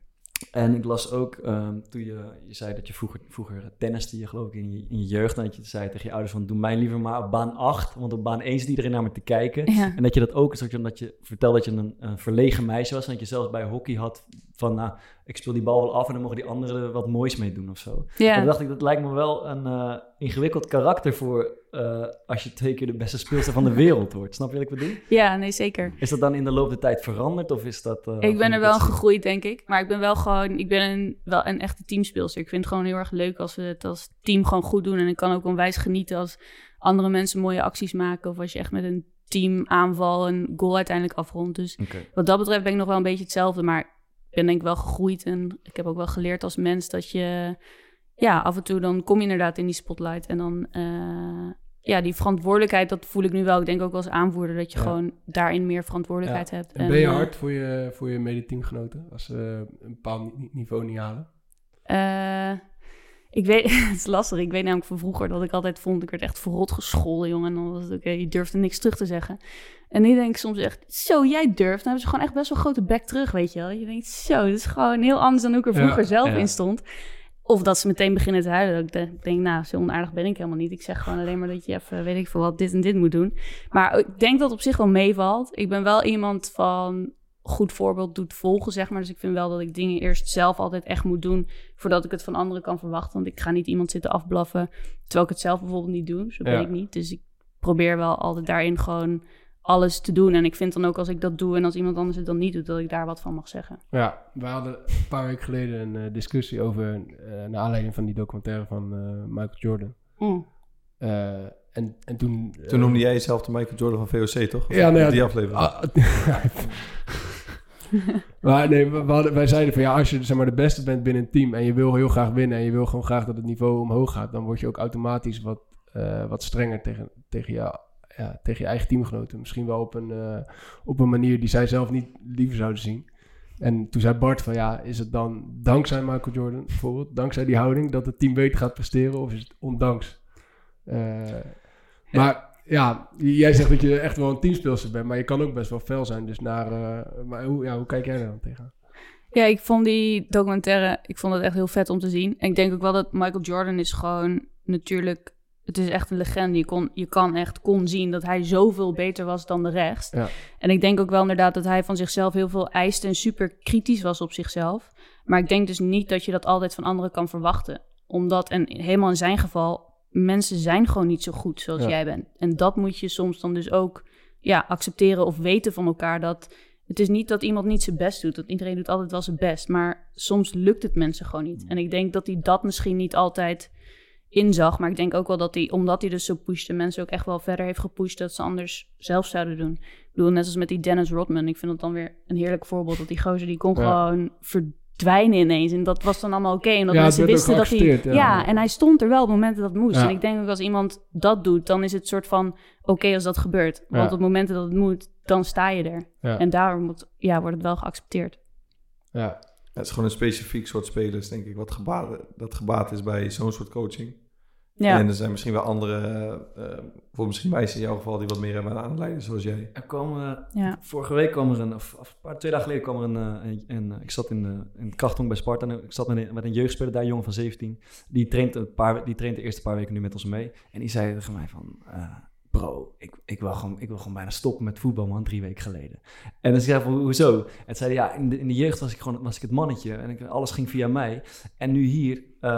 Speaker 1: En ik las ook, ehm, toen je, je zei dat je vroeger, vroeger tenniste, je geloof ik in je, in je jeugd, en dat je zei tegen je ouders van, doe mij liever maar op baan 8, want op baan 1 zit iedereen naar me te kijken.
Speaker 6: Ja.
Speaker 1: En dat je dat ook, dat je, dat je vertelde dat je een, een verlegen meisje was, en dat je zelfs bij hockey had van, nou, ik speel die bal wel af en dan mogen die anderen er wat moois mee doen of zo.
Speaker 6: Ja.
Speaker 1: toen dacht ik, dat lijkt me wel een eh, ingewikkeld karakter voor eh, als je twee keer de beste speelster van de wereld wordt. Snap je wat ik bedoel?
Speaker 6: ja, nee, zeker.
Speaker 1: Is dat dan in de loop der tijd veranderd of is dat... eh,
Speaker 6: Ik ben er wel gegroeid, denk ik. Maar ik ben wel gewoon, ik ben een, wel een echte teamspeelster. Ik vind het gewoon heel erg leuk als we het als team gewoon goed doen. En ik kan ook onwijs genieten als andere mensen mooie acties maken. Of als je echt met een team aanval een goal uiteindelijk afrondt. Dus wat dat betreft ben ik nog wel een beetje hetzelfde. Maar ben denk ik wel gegroeid. En ik heb ook wel geleerd als mens dat je... Ja, af en toe dan kom je inderdaad in die spotlight. En dan... eh, ja, die verantwoordelijkheid, dat voel ik nu wel. Ik denk ook als aanvoerder dat je
Speaker 5: Ja.
Speaker 6: gewoon daarin meer verantwoordelijkheid hebt.
Speaker 5: En ben je
Speaker 6: eh,
Speaker 5: hard voor je, voor je medeteamgenoten als ze een bepaald ni- niveau niet halen?
Speaker 6: Eh, ik weet, het is lastig. Ik weet namelijk van vroeger dat ik altijd vond, ik werd echt verrot gescholden, jongen. En dan was het oké, je durfde niks terug te zeggen. En nu denk ik soms echt, zo, jij durft. Dan hebben ze gewoon echt best wel grote bek terug, weet je wel. Je denkt, zo, dat is gewoon heel anders dan hoe ik er
Speaker 5: Ja,
Speaker 6: vroeger zelf
Speaker 1: ja.
Speaker 6: in stond. Of dat ze meteen beginnen te huilen. Dat ik denk- denk, nou, zo onaardig ben ik helemaal niet. Ik zeg gewoon alleen maar dat je even, weet ik veel wat, dit en dit moet doen. Maar ik denk dat het op zich wel meevalt. Ik ben wel iemand van goed voorbeeld doet volgen, zeg maar. Dus ik vind wel dat ik dingen eerst zelf altijd echt moet doen... voordat ik het van anderen kan verwachten. Want ik ga niet iemand zitten afblaffen... terwijl ik het zelf bijvoorbeeld niet doe. Zo ben
Speaker 5: Ja.
Speaker 6: ik niet. Dus ik probeer wel altijd daarin gewoon alles te doen. En ik vind dan ook als ik dat doe... en als iemand anders het dan niet doet... dat ik daar wat van mag zeggen.
Speaker 5: Ja, we hadden een paar weken geleden een eh, discussie over, eh naar aanleiding van die documentaire van eh, Michael Jordan.
Speaker 6: Mm.
Speaker 5: Eh, en, en toen...
Speaker 4: Toen noemde jij jezelf de Michael Jordan van VOC, toch? Of
Speaker 5: Ja, nou ja,
Speaker 4: die aflevering.
Speaker 5: Maar nee, we, we hadden, wij zeiden van ja, als je zeg maar, de beste bent binnen een team en je wil heel graag winnen en je wil gewoon graag dat het niveau omhoog gaat, dan word je ook automatisch wat, eh, wat strenger tegen, tegen, jou, ja, tegen je eigen teamgenoten. Misschien wel op een, eh, op een manier die zij zelf niet liever zouden zien. En toen zei Bart van ja, is het dan dankzij Michael Jordan bijvoorbeeld, dankzij die houding dat het team beter gaat presteren of is het ondanks? Eh, maar ja, jij zegt dat je echt wel een teamspeelster bent, maar je kan ook best wel fel zijn. Dus naar, eh, maar hoe, ja, hoe kijk jij daar dan tegen?
Speaker 6: Ja, ik vond die documentaire, ik vond het echt heel vet om te zien. En ik denk ook wel dat Michael Jordan is gewoon natuurlijk, het is echt een legende. Je, kon, je kan echt kon zien dat hij zoveel beter was dan de rest.
Speaker 5: Ja.
Speaker 6: En ik denk ook wel inderdaad dat hij van zichzelf heel veel eiste en super kritisch was op zichzelf. Maar ik denk dus niet dat je dat altijd van anderen kan verwachten. Omdat, en helemaal in zijn geval, mensen zijn gewoon niet zo goed zoals
Speaker 5: Ja.
Speaker 6: jij bent. En dat moet je soms dan dus ook ja, accepteren of weten van elkaar dat het is niet dat iemand niet zijn best doet. Dat iedereen doet altijd wel zijn best. Maar soms lukt het mensen gewoon niet. En ik denk dat hij dat misschien niet altijd inzag. Maar ik denk ook wel dat hij, omdat hij dus zo pushte, mensen ook echt wel verder heeft gepusht dat ze anders zelf zouden doen. Ik bedoel, net als met die Dennis Rodman. Ik vind dat dan weer een heerlijk voorbeeld. Dat die gozer die kon
Speaker 5: Ja.
Speaker 6: gewoon verdwijnen ineens. En dat was dan allemaal oké. En dat
Speaker 5: Ja, het
Speaker 6: mensen wisten dat hij...
Speaker 5: ja.
Speaker 6: Ja. en hij stond er wel op momenten dat het moest.
Speaker 5: Ja.
Speaker 6: En ik denk ook als iemand dat doet, dan is het soort van oké als dat gebeurt. Want
Speaker 5: Ja.
Speaker 6: op momenten dat het moet, dan sta je er.
Speaker 5: Ja.
Speaker 6: En daarom moet, ja, wordt het wel geaccepteerd.
Speaker 5: Ja,
Speaker 4: Het is gewoon een specifiek soort spelers, denk ik, wat gebaat, dat gebaat is bij zo'n soort coaching.
Speaker 6: Ja,
Speaker 4: En er zijn misschien wel andere, eh voor misschien meisjes in jouw geval, die wat meer hebben aan de leiden, zoals jij.
Speaker 1: Er komen,
Speaker 6: ja.
Speaker 1: vorige week kwam er een, of, of een paar, twee dagen geleden kwam er een, eh, een, een- ik zat in, de, in krachthong bij Sparta en ik zat met een, met een jeugdspeler daar, een jongen van 17. Die traint, een paar, die traint de eerste paar weken nu met ons mee. En die zei tegen mij van, eh, ik, ik, wil gewoon, ik wil gewoon bijna stoppen met voetbal, man, drie weken geleden. En dan zei ik van, hoezo? En zei hij, ja, in de, in de jeugd was ik gewoon was ik het mannetje en ik, alles ging via mij. En nu hier, eh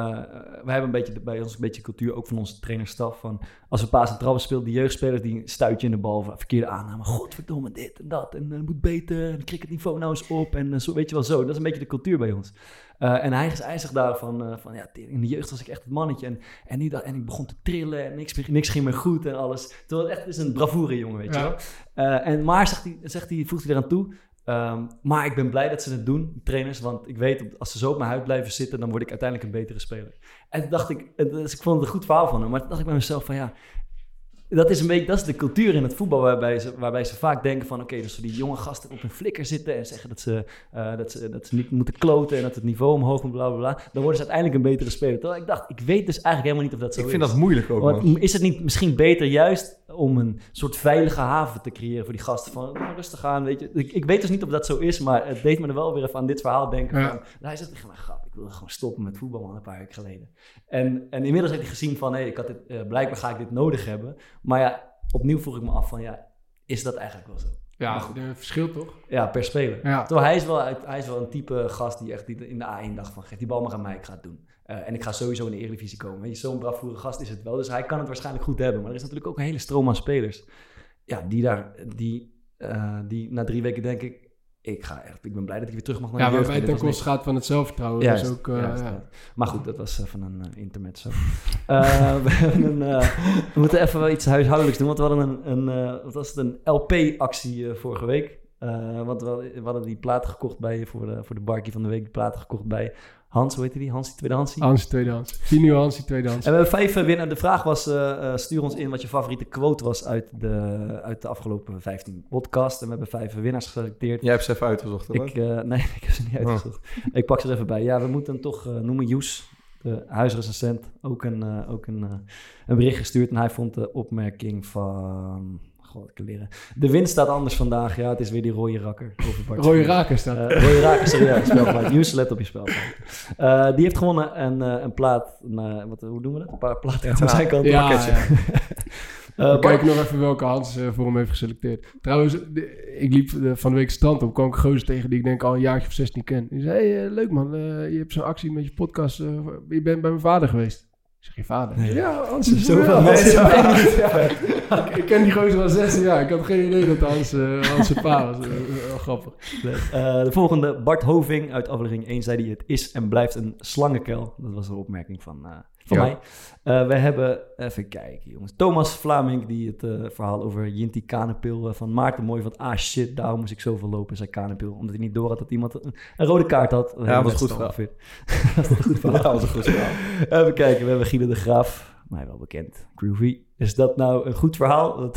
Speaker 1: wij hebben een beetje bij ons een beetje cultuur, ook van onze trainerstaf, van als we paas en trappen speelden, die jeugdspelers, die stuit je in de bal, verkeerde aanname, godverdomme, dit en dat, en het moet beter, en het niveau nou eens op, en eh, zo, weet je wel zo. Dat is een beetje de cultuur bij ons. Eh, en hij, hij zegt daarvan, eh, van ja, in de jeugd was ik echt het mannetje, en, en, nu dat, en ik begon te trillen, en niks, niks ging meer goed en alles. Terwijl het echt is een bravoure jongen, weet je wel. Eh, en maar, zegt hij, zegt hij, voegt hij eraan toe, Ehm, maar ik ben blij dat ze het doen, trainers. Want ik weet, dat als ze zo op mijn huid blijven zitten, dan word ik uiteindelijk een betere speler. En toen dacht ik, dus ik vond het een goed verhaal van hem. Maar toen dacht ik bij mezelf van ja, dat is een beetje, dat is de cultuur in het voetbal waarbij ze, waarbij ze vaak denken van, oké, dus die jonge gasten op een flikker zitten en zeggen dat ze, eh, dat ze, dat ze niet moeten kloten en dat het niveau omhoog moet, bla bla bla. Dan worden ze uiteindelijk een betere speler. Terwijl ik dacht, ik weet dus eigenlijk helemaal niet of dat zo
Speaker 4: Ik
Speaker 1: is.
Speaker 4: vind dat moeilijk ook.
Speaker 1: Want is het niet misschien beter juist om een soort veilige haven te creëren voor die gasten? Van "Nou, rustig aan, weet je. Ik, ik weet dus niet of dat zo is, maar het deed me er wel weer even aan dit verhaal denken.
Speaker 5: Ja.
Speaker 1: Van, hij zegt tegen mij, grap, ik wilde gewoon stoppen met voetbal man, een paar weken geleden. En, en inmiddels heeft hij gezien van, hé, ik had dit, eh, blijkbaar ga ik dit nodig hebben. Maar ja, opnieuw vroeg ik me af van, ja, is dat eigenlijk wel zo?
Speaker 5: Ja,
Speaker 1: goed.
Speaker 5: een verschil toch?
Speaker 1: Ja, per speler.
Speaker 5: Ja.
Speaker 1: Terwijl hij is, wel, hij is wel een type gast die echt in de A1 dacht van... geef die bal maar aan mij, ik ga het doen. Eh, en ik ga sowieso in de Eredivisie komen. Weet je, zo'n bravoure gast is het wel. Dus hij kan het waarschijnlijk goed hebben. Maar er is natuurlijk ook een hele stroom aan spelers... Ja, die daar... Die, eh, die na drie weken denk ik... Ik ga echt... Ik ben blij dat ik weer terug mag naar
Speaker 5: Ja,
Speaker 1: de jeugd.
Speaker 5: waarbij het koste gaat van het zelfvertrouwen.
Speaker 1: Juist,
Speaker 5: dus ook, eh,
Speaker 1: juist,
Speaker 5: ja.
Speaker 1: ja. Maar goed, dat was even een uh, intermezzo. Eh, we, een, eh, we moeten even wel iets huishoudelijks doen, want we hadden een, een, eh, wat was het, een LP-actie eh, vorige week. Eh, want we, we hadden die platen gekocht bij, voor de, voor de barkie van de week, die platen gekocht bij Hans, hoe heet die? Hans, die tweede Hansie.
Speaker 5: Hansie tweedehands. Vinyl Hansie tweedehands.
Speaker 1: En we hebben vijf uh, winnaars. De vraag was, uh, uh, stuur ons in wat je favoriete quote was uit de, uit de afgelopen 15 podcasts. En we hebben vijf winnaars geselecteerd.
Speaker 4: Jij hebt ze even uitgezocht,
Speaker 1: ik, uh, Nee, ik heb ze niet uitgezocht. Oh. Ik pak ze er even bij. Ja, we moeten hem toch noemen. Joes, de huisrecensent, ook een, ook een, een bericht gestuurd. En hij vond de opmerking van... God, ik leren. De wind staat anders vandaag. Ja, het is weer die rode rakker.
Speaker 5: Rode raker staat.
Speaker 1: Uh, rode rakker, sorry, ja, spelfout. Nieuws, let op je spelfout. Uh, die heeft gewonnen een, uh, een plaat. Een, wat, hoe doen we dat? Een paar platen aan zijn kant.
Speaker 5: Ja, ja. Uh, We kijken nog even welke Hans uh, voor hem heeft geselecteerd. Trouwens, de, ik liep van de week stand op. kwam ik een gozer tegen die ik denk al een jaartje of 16 ken. Die zei, hey, leuk man, je hebt zo'n actie met je podcast. je bent bij mijn vader geweest. Ik zeg, je vader?
Speaker 1: Nee.
Speaker 5: Ja, Hans is zoveel ja, mensen. Ja. ik, ik ken die gozer al 16 jaar. Ik had geen idee dat Hans, uh, Hans zijn pa was. Uh, wel grappig.
Speaker 1: Uh, de volgende, Bart Hoving uit aflevering 1 zei hij... het is en blijft een slangenkel. Dat was een opmerking van, uh, van ja. mij. Uh, we hebben, even kijken jongens... Thomas Vlaming, die het uh, verhaal over Jinti Kanepil van Maarten mooi van... ah shit, daarom moest ik zoveel lopen, zei Kanepil. Omdat hij niet door had dat iemand een, een rode kaart had.
Speaker 4: Ja, dat was goed verhaal.
Speaker 1: dat was een goed verhaal.
Speaker 4: Ja, dat was een goed verhaal.
Speaker 1: even kijken, we hebben Guido de Graaf... mij wel bekend, Groovy. Is dat nou een goed verhaal? Dat,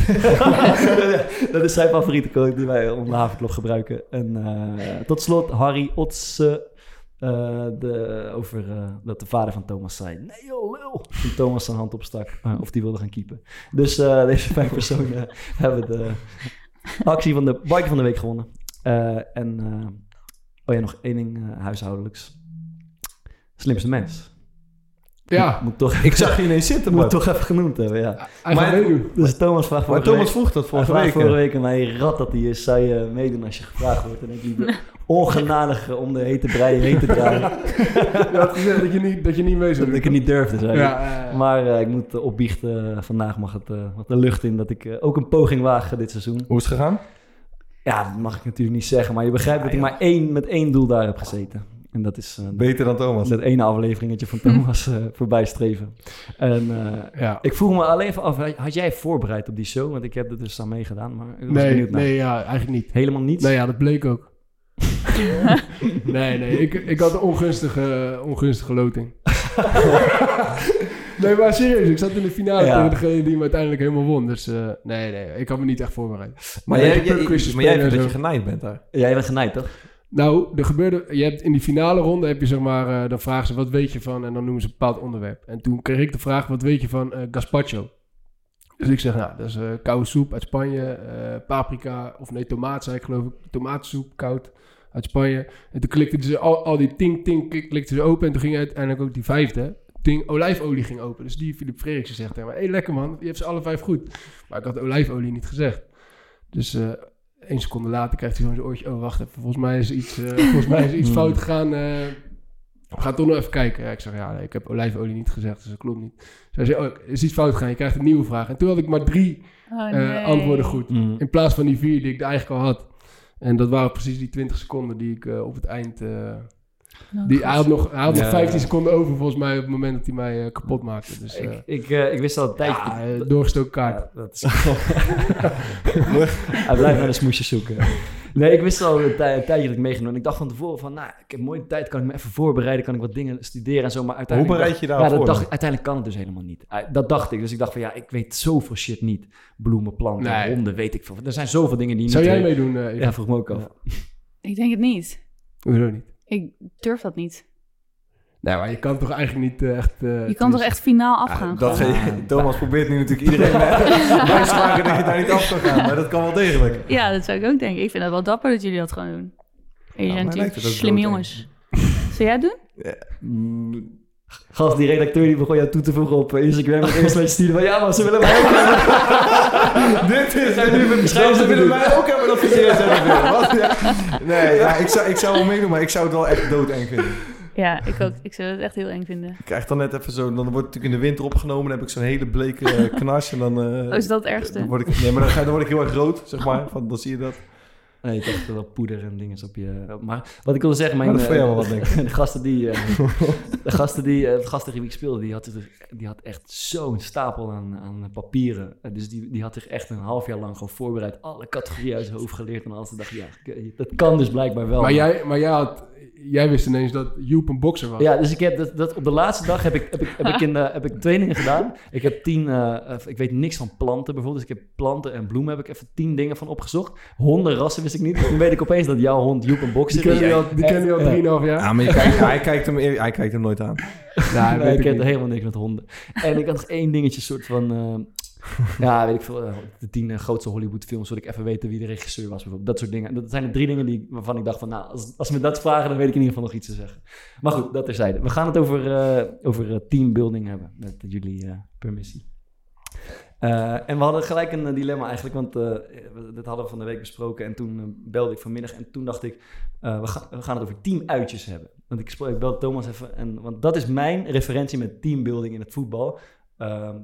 Speaker 1: dat is zijn favoriete code die wij om de havenklok gebruiken. En tot slot Harry Otse... Uh, de, over uh, dat de vader van Thomas zei: Nee, joh, lul. Toen Thomas zijn hand opstak, uh, of die wilde gaan keepen. Dus deze vijf personen hebben de actie van de bike van de week gewonnen. en, oh ja, nog één ding huishoudelijks: Slimste mens.
Speaker 5: Ja,
Speaker 1: moet toch
Speaker 4: ik zag je ineens zitten,
Speaker 1: Moet toch even genoemd hebben, ja.
Speaker 5: Hij maar
Speaker 1: dus Thomas vraagt
Speaker 4: maar Thomas vroeg dat vorige week.
Speaker 1: vorige week aan mij, rat dat hij is, zou je meedoen als je gevraagd wordt? En ik liep ongenadig om de hete breien heen te draaien.
Speaker 5: je had gezegd dat je niet, dat je niet mee zou
Speaker 1: Dat ik het niet durfde, zei
Speaker 5: ja,
Speaker 1: uh, Maar uh, ik moet uh, opbiechten, vandaag mag het uh, de lucht in, dat ik ook een poging waag dit seizoen.
Speaker 4: Hoe is het gegaan?
Speaker 1: Ja, dat mag ik natuurlijk niet zeggen, maar je begrijpt ja, dat ik maar één, met één doel daar heb gezeten. En dat is... Uh,
Speaker 4: Beter dan Thomas.
Speaker 1: Dat ene afleveringetje van Thomas uh, voorbij streven. En uh, ja. ik vroeg me alleen even af, had jij voorbereid op die show? Want ik heb er dus aan meegedaan, maar ik was
Speaker 5: nee,
Speaker 1: benieuwd naar.
Speaker 5: Nee, ja, eigenlijk niet.
Speaker 1: Helemaal niets?
Speaker 5: Nee, ja, dat bleek ook. nee, nee, ik, ik had een ongunstige, ongunstige loting. nee, maar serieus, ik zat in de finale ja. tegen degene die me uiteindelijk helemaal won. Dus uh, nee, nee, ik had me niet echt voorbereid.
Speaker 4: Maar, maar jij, jij, maar jij vindt dat je genaaid bent daar?
Speaker 1: Ja, jij bent genaaid, toch?
Speaker 5: Nou, er gebeurde, je hebt in die finale ronde heb je zeg maar, uh, dan vragen ze wat weet je van en dan noemen ze een bepaald onderwerp. En toen kreeg ik de vraag, wat weet je van uh, gazpacho? Dus ik zeg, nou, dat is uh, koude soep uit Spanje, paprika, of nee, tomaat zei ik geloof ik, tomatensoep, koud uit Spanje. En toen klikten ze al, die ting, ting, klik, klikten ze open en toen ging uiteindelijk ook die vijfde, ting, olijfolie ging open. Dus die Philip Frederiksen zegt tegen mij, hé hey, lekker man, je hebt ze alle vijf goed. Maar ik had olijfolie niet gezegd. Dus één seconde later krijgt hij zo'n oortje. Oh, wacht even. Volgens mij is iets, uh, volgens mij is iets fout gegaan. Uh, gaan toch nog even kijken. Ja, ik zeg, ja, nee, ik heb olijfolie niet gezegd, dus dat klopt niet. Zij zei, oh, is iets fout gegaan? Je krijgt een nieuwe vraag. En toen had ik maar drie
Speaker 6: oh,
Speaker 5: nee. uh, antwoorden goed. Mm. In plaats van die vier die ik eigenlijk al had. En dat waren precies die 20 seconden die ik op het eind...
Speaker 6: Nou,
Speaker 5: die, hij had nog, hij had nog 15 seconden over volgens mij op het moment dat hij mij kapot maakte. Dus,
Speaker 1: ik, ik, ik wist al een tijdje...
Speaker 5: Ja, doorgestoken kaart.
Speaker 1: Ja, dat is hij blijft naar de smoesjes zoeken. Nee, ik wist al een, tij- een tijdje dat ik meegenomen. En ik dacht van tevoren van, nou, ik heb mooie tijd, kan ik me even voorbereiden, kan ik wat dingen studeren en zo. Maar
Speaker 4: Hoe
Speaker 1: uiteindelijk...
Speaker 4: bereid je daarop
Speaker 1: Ja, dat dacht, uiteindelijk kan het dus helemaal niet. Uh, Dat dacht ik. Dus ik dacht van, ja, ik weet zoveel shit niet. Bloemen, planten,
Speaker 5: Nee.
Speaker 1: honden, weet ik veel. Er zijn zoveel dingen die je
Speaker 5: Zou
Speaker 1: niet
Speaker 5: jij
Speaker 1: weet.
Speaker 5: meedoen, eh, Eva?
Speaker 1: Ja, vroeg me ook af.
Speaker 6: Ik denk het niet.
Speaker 5: Hoezo niet?
Speaker 6: Ik durf dat niet.
Speaker 5: Nou, maar je kan toch eigenlijk niet eh, echt... eh,
Speaker 6: Je kan toch echt finaal afgaan?
Speaker 4: Ja, dat
Speaker 6: gewoon?
Speaker 4: ge- Thomas probeert nu natuurlijk iedereen wijs te maken dat je daar niet af kan gaan. Maar dat kan wel degelijk.
Speaker 6: Ja, dat zou ik ook denken. Ik vind het wel dapper dat jullie dat gewoon doen. En jullie zijn
Speaker 4: lijkt
Speaker 6: natuurlijk
Speaker 4: dood,
Speaker 6: jongens. Zou jij het doen?
Speaker 4: Mm,
Speaker 1: Gast, die redacteur die begon jou toe te voegen op eh, Instagram. En eerst met je sturen van, ja, maar ze willen mij ook hebben.
Speaker 4: Dit is
Speaker 1: En nu beschrijven
Speaker 4: Ze
Speaker 1: ze
Speaker 4: willen mij ook hebben dat verkeerd zijn. Wat? Ja. Nee, ja, ik, zou, ik zou wel meedoen, maar ik zou het wel echt doodeng vinden.
Speaker 6: Ja, ik ook. Ik zou het echt heel eng vinden.
Speaker 4: Ik krijg dan net even zo, dan wordt het natuurlijk in de winter opgenomen. Dan heb ik zo'n hele bleke eh, knars en dan... eh,
Speaker 6: Oh, is dat het ergste?
Speaker 4: Dan word ik, nee, maar dan, ga, dan word ik heel erg rood, zeg maar. Van, dan zie je dat.
Speaker 1: Nee, ik dacht wel poeder en dingen op je... Maar wat ik wilde zeggen, mijn...
Speaker 4: Dat
Speaker 1: eh,
Speaker 4: wat, denk
Speaker 1: De gasten die... eh, de gasten die... eh, de gasten die ik speelde, die had, die had echt zo'n stapel aan, aan papieren. Eh, dus die, die had zich echt een half jaar lang gewoon voorbereid. Alle categorieën uit zijn hoofd geleerd. En alles. Dacht, ja, dat kan dus blijkbaar wel.
Speaker 5: Maar jij, maar jij, had, jij wist ineens dat Joep een bokser was.
Speaker 1: Ja, dus ik heb dat, dat op de laatste dag heb ik, heb ik, heb ik, in, eh, heb ik twee dingen gedaan. Ik heb tien, eh, eh, ik weet niks van planten bijvoorbeeld. Dus ik heb planten en bloemen heb ik even tien dingen van opgezocht. Honden, rassen wist ik niet. Toen weet ik opeens dat jouw hond Joep een
Speaker 5: Die
Speaker 1: bokser
Speaker 5: ken
Speaker 1: is.
Speaker 5: je al, die ken je al
Speaker 1: Ja.
Speaker 5: 3,5 jaar.
Speaker 4: Ja, maar je kijkt, hij, kijkt hem, hij kijkt hem nooit aan.
Speaker 5: Ja,
Speaker 1: nee,
Speaker 5: weet
Speaker 1: ik
Speaker 5: niet.
Speaker 1: helemaal niks met honden. En ik had nog één dingetje, soort van... ja, weet ik veel. eh, de tien eh, grootste Hollywood films, zodat ik even weten wie de regisseur was bijvoorbeeld. Dat soort dingen. Dat zijn de drie dingen die, waarvan ik dacht van... Nou, als, als me dat vragen, dan weet ik in ieder geval nog iets te zeggen. Maar goed, dat terzijde. We gaan het over, eh, over teambuilding hebben, met jullie eh, permissie. En we hadden gelijk een dilemma eigenlijk, want we- dit hadden we van de week besproken. En toen belde ik vanmiddag en toen dacht ik, we, gaan we gaan het over teamuitjes hebben. Want ik, ik belde Thomas even, en, want dat is mijn referentie met teambuilding in het voetbal. Ehm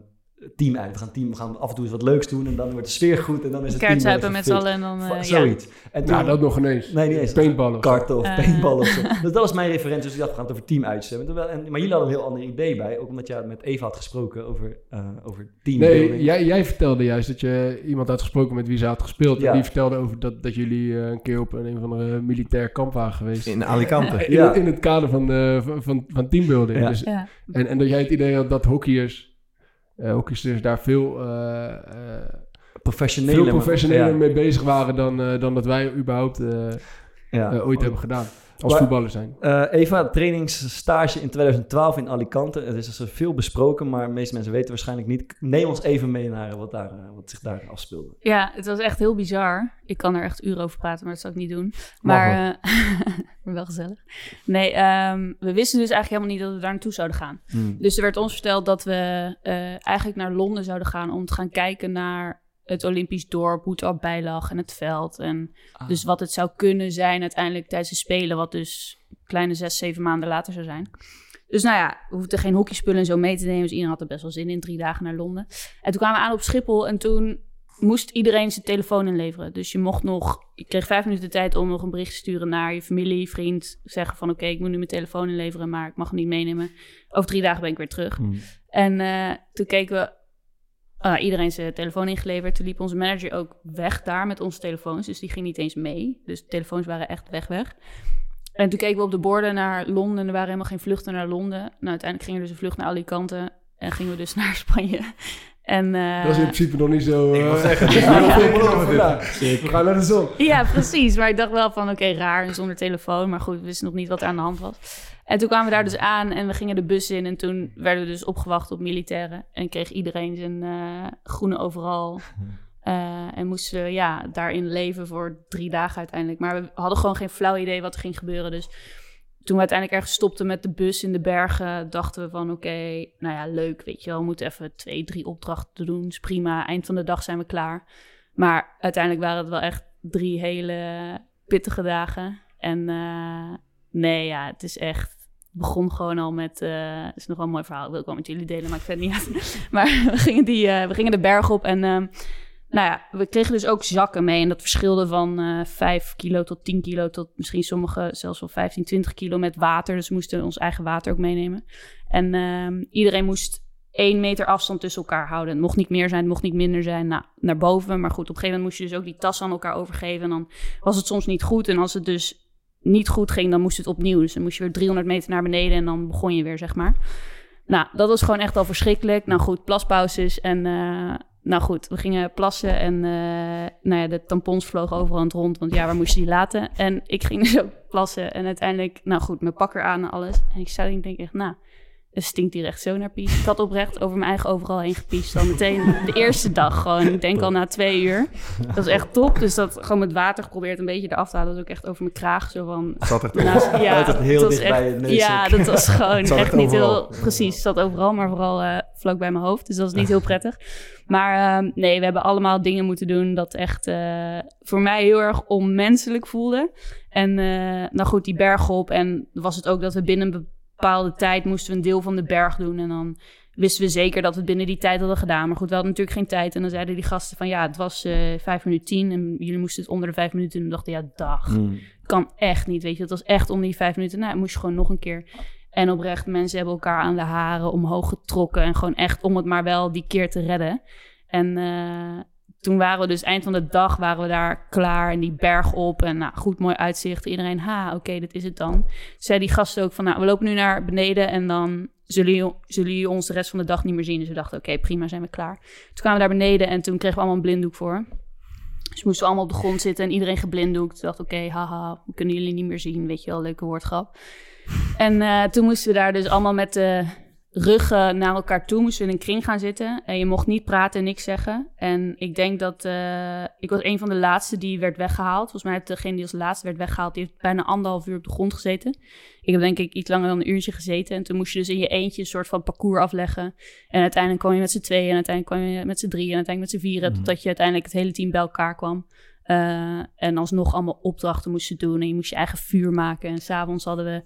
Speaker 1: team uit. We gaan, team, we gaan af en toe eens wat leuks doen en dan wordt de sfeer goed en dan is het team
Speaker 6: Kaartzuipen
Speaker 1: weer
Speaker 6: met z'n allen en dan... eh,
Speaker 1: Va-
Speaker 6: ja.
Speaker 1: Zoiets. En toen,
Speaker 5: Nou, dat nog ineens.
Speaker 1: Nee, niet eens.
Speaker 5: Paintballen.
Speaker 1: karten of
Speaker 6: Eh.
Speaker 1: paintballen of zo. Dus dat was mijn referentie. Dus ik dacht, we gaan het over. Terwijl- en- Maar jullie hadden een heel ander idee bij. Ook omdat je met Eva had gesproken over, eh over teambuilding.
Speaker 5: Nee, jij, jij vertelde juist dat je iemand had gesproken met wie ze had gespeeld.
Speaker 1: Ja.
Speaker 5: En die vertelde over dat, dat jullie eh, een keer op een, een of andere militair kamp waren geweest.
Speaker 4: In Alicante.
Speaker 5: In,
Speaker 1: Ja.
Speaker 5: in het kader van, eh, van, van, van teambuilding.
Speaker 1: Ja.
Speaker 5: Dus,
Speaker 6: Ja.
Speaker 5: en, en dat jij het idee had dat hockeyers, eh hockeysters daar veel, eh, eh,
Speaker 1: professionele.
Speaker 5: veel mee bezig waren dan, eh, dan dat wij überhaupt eh,
Speaker 1: Ja.
Speaker 5: eh, ooit hebben gedaan. Als
Speaker 1: Maar-
Speaker 5: voetballer zijn.
Speaker 1: Eh, Eva, trainingsstage in 2012 in Alicante. Het is dus veel besproken, maar de meeste mensen weten waarschijnlijk niet. Neem ons even mee naar wat, daar, eh, wat zich daar afspeelde.
Speaker 6: Ja, het was echt heel bizar. Ik kan er echt uren over praten, maar dat zal ik niet doen. Maar, eh, maar wel gezellig. Nee, ehm, we wisten dus eigenlijk helemaal niet dat we daar naartoe zouden gaan. Dus er werd ons verteld dat we eh, eigenlijk naar Londen zouden gaan om te gaan kijken naar het Olympisch dorp, hoe het erbij lag en het veld. En
Speaker 1: Ah.
Speaker 6: dus wat het zou kunnen zijn uiteindelijk tijdens de Spelen, wat dus kleine zes, zeven maanden later zou zijn. Dus nou ja, we hoefden geen hockeyspullen en zo mee te nemen. Dus iedereen had er best wel zin in, drie dagen naar Londen. En toen kwamen we aan op Schiphol en toen moest iedereen zijn telefoon inleveren. Dus je mocht nog, je kreeg vijf minuten de tijd om nog een bericht te sturen naar je familie, vriend. Zeggen van oké, ik moet nu mijn telefoon inleveren, maar ik mag hem niet meenemen. Over drie dagen ben ik weer terug.
Speaker 1: Hmm.
Speaker 6: En eh, toen keken we, ah, iedereen zijn telefoon ingeleverd. Toen liep onze manager ook weg daar met onze telefoons. Dus die ging niet eens mee. Dus de telefoons waren echt weg, weg. En toen keken we op de borden naar Londen. Er waren helemaal geen vluchten naar Londen. Nou, uiteindelijk ging er dus een vlucht naar Alicante. En gingen we dus naar Spanje. En, eh,
Speaker 5: Dat is in principe nog niet zo...
Speaker 4: Ik wil
Speaker 5: eh,
Speaker 4: zeggen, het is heel veel beloven dit.
Speaker 5: we gaan naar de zon.
Speaker 6: Ja, precies. Maar ik dacht wel van, oké, raar zonder telefoon. Maar goed, we wisten nog niet wat er aan de hand was. En toen kwamen we daar dus aan en we gingen de bus in. En toen werden we dus opgewacht op militairen. En kreeg iedereen zijn eh, groene overal. Eh, en moesten we ja, daarin leven voor drie dagen uiteindelijk. Maar we hadden gewoon geen flauw idee wat er ging gebeuren. Dus toen we uiteindelijk ergens stopten met de bus in de bergen, dachten we van oké, nou ja, leuk, weet je wel. We moeten even twee, drie opdrachten doen. Is prima. Eind van de dag zijn we klaar. Maar uiteindelijk waren het wel echt drie hele pittige dagen. En eh, nee, ja, het is echt. Begon gewoon al met. eh het is nog wel een mooi verhaal. Ik wil ik wel met jullie delen, maar ik vind niet uit. Maar we gingen, die, eh, we gingen de berg op en. ehm, nou ja, we kregen dus ook zakken mee. En dat verschilde van eh 5 kilo tot 10 kilo tot misschien sommige zelfs wel 15, 20 kilo met water. Dus we moesten ons eigen water ook meenemen. En ehm, iedereen moest één meter afstand tussen elkaar houden. Het mocht niet meer zijn, het mocht niet minder zijn. Nou, naar boven. Maar goed, op een gegeven moment moest je dus ook die tas aan elkaar overgeven. En dan was het soms niet goed. En als het dus niet goed ging, dan moest het opnieuw. Dus dan moest je weer 300 meter naar beneden en dan begon je weer, zeg maar. Nou, dat was gewoon echt al verschrikkelijk. Nou goed, plaspauzes en... eh, nou goed, we gingen plassen en eh, nou ja, de tampons vlogen overal rond. Want ja, waar moest je die laten? En ik ging dus ook plassen. En uiteindelijk, nou goed, mijn pakker aan en alles. En ik sta en ik denk echt, nou, het stinkt hier echt zo naar pies. Ik had oprecht over mijn eigen overal heen gepiest. Al meteen de eerste dag gewoon. Ik denk al na twee uur. Dat is echt top. Dus dat gewoon met water geprobeerd een beetje eraf te halen. Dat is ook echt over mijn kraag. Zo van...
Speaker 4: Zat echt
Speaker 6: naast- ja,
Speaker 1: Het heel
Speaker 6: dat was
Speaker 1: dicht bij
Speaker 6: echt-
Speaker 1: je neus
Speaker 6: Ja, dat was gewoon echt
Speaker 4: echt
Speaker 6: niet heel... Precies, het zat overal, maar vooral eh, vlak bij mijn hoofd. Dus dat is niet heel prettig. Maar ehm, nee, we hebben allemaal dingen moeten doen dat echt eh, voor mij heel erg onmenselijk voelde. En eh, nou goed, die berg op. En was het ook dat we binnen een bepaalde tijd moesten we een deel van de berg doen. En dan wisten we zeker dat we het binnen die tijd hadden gedaan. Maar goed, we hadden natuurlijk geen tijd. En dan zeiden die gasten van ja, het was eh vijf minuten tien. En jullie moesten het onder de vijf minuten. En we dachten, ja, dag
Speaker 1: Mm.
Speaker 6: kan echt niet, weet je. Het was echt om die vijf minuten. Nou, moest je gewoon nog een keer. En oprecht, mensen hebben elkaar aan de haren omhoog getrokken. En gewoon echt om het maar wel die keer te redden. En eh, toen waren we dus eind van de dag waren we daar klaar. En die berg op. En nou, goed, mooi uitzicht. Iedereen, ha, oké, dit is het dan. Zei die gasten ook van, nou, we lopen nu naar beneden. En dan zullen jullie, zullen jullie ons de rest van de dag niet meer zien. Dus we dachten, oké, prima, zijn we klaar. Toen kwamen we daar beneden en toen kregen we allemaal een blinddoek voor. Dus moesten we allemaal op de grond zitten en iedereen geblinddoekt. Toen dacht oké, haha, we kunnen jullie niet meer zien. Weet je wel, leuke woordgrap. En eh, toen moesten we daar dus allemaal met de ruggen naar elkaar toe. Moesten we in een kring gaan zitten. En je mocht niet praten en niks zeggen. En ik denk dat... eh, ik was een van de laatste die werd weggehaald. Volgens mij heeft degene die als laatste werd weggehaald... die heeft bijna anderhalf uur op de grond gezeten. Ik heb denk ik iets langer dan een uurtje gezeten. En toen moest je dus in je eentje een soort van parcours afleggen. En uiteindelijk kwam je met z'n tweeën. En uiteindelijk kwam je met z'n drieën. En uiteindelijk met z'n vieren.
Speaker 1: Mhm.
Speaker 6: Totdat je uiteindelijk het hele team bij elkaar kwam. Eh, en alsnog allemaal opdrachten moesten doen. En je moest je eigen vuur maken. En s'avonds hadden we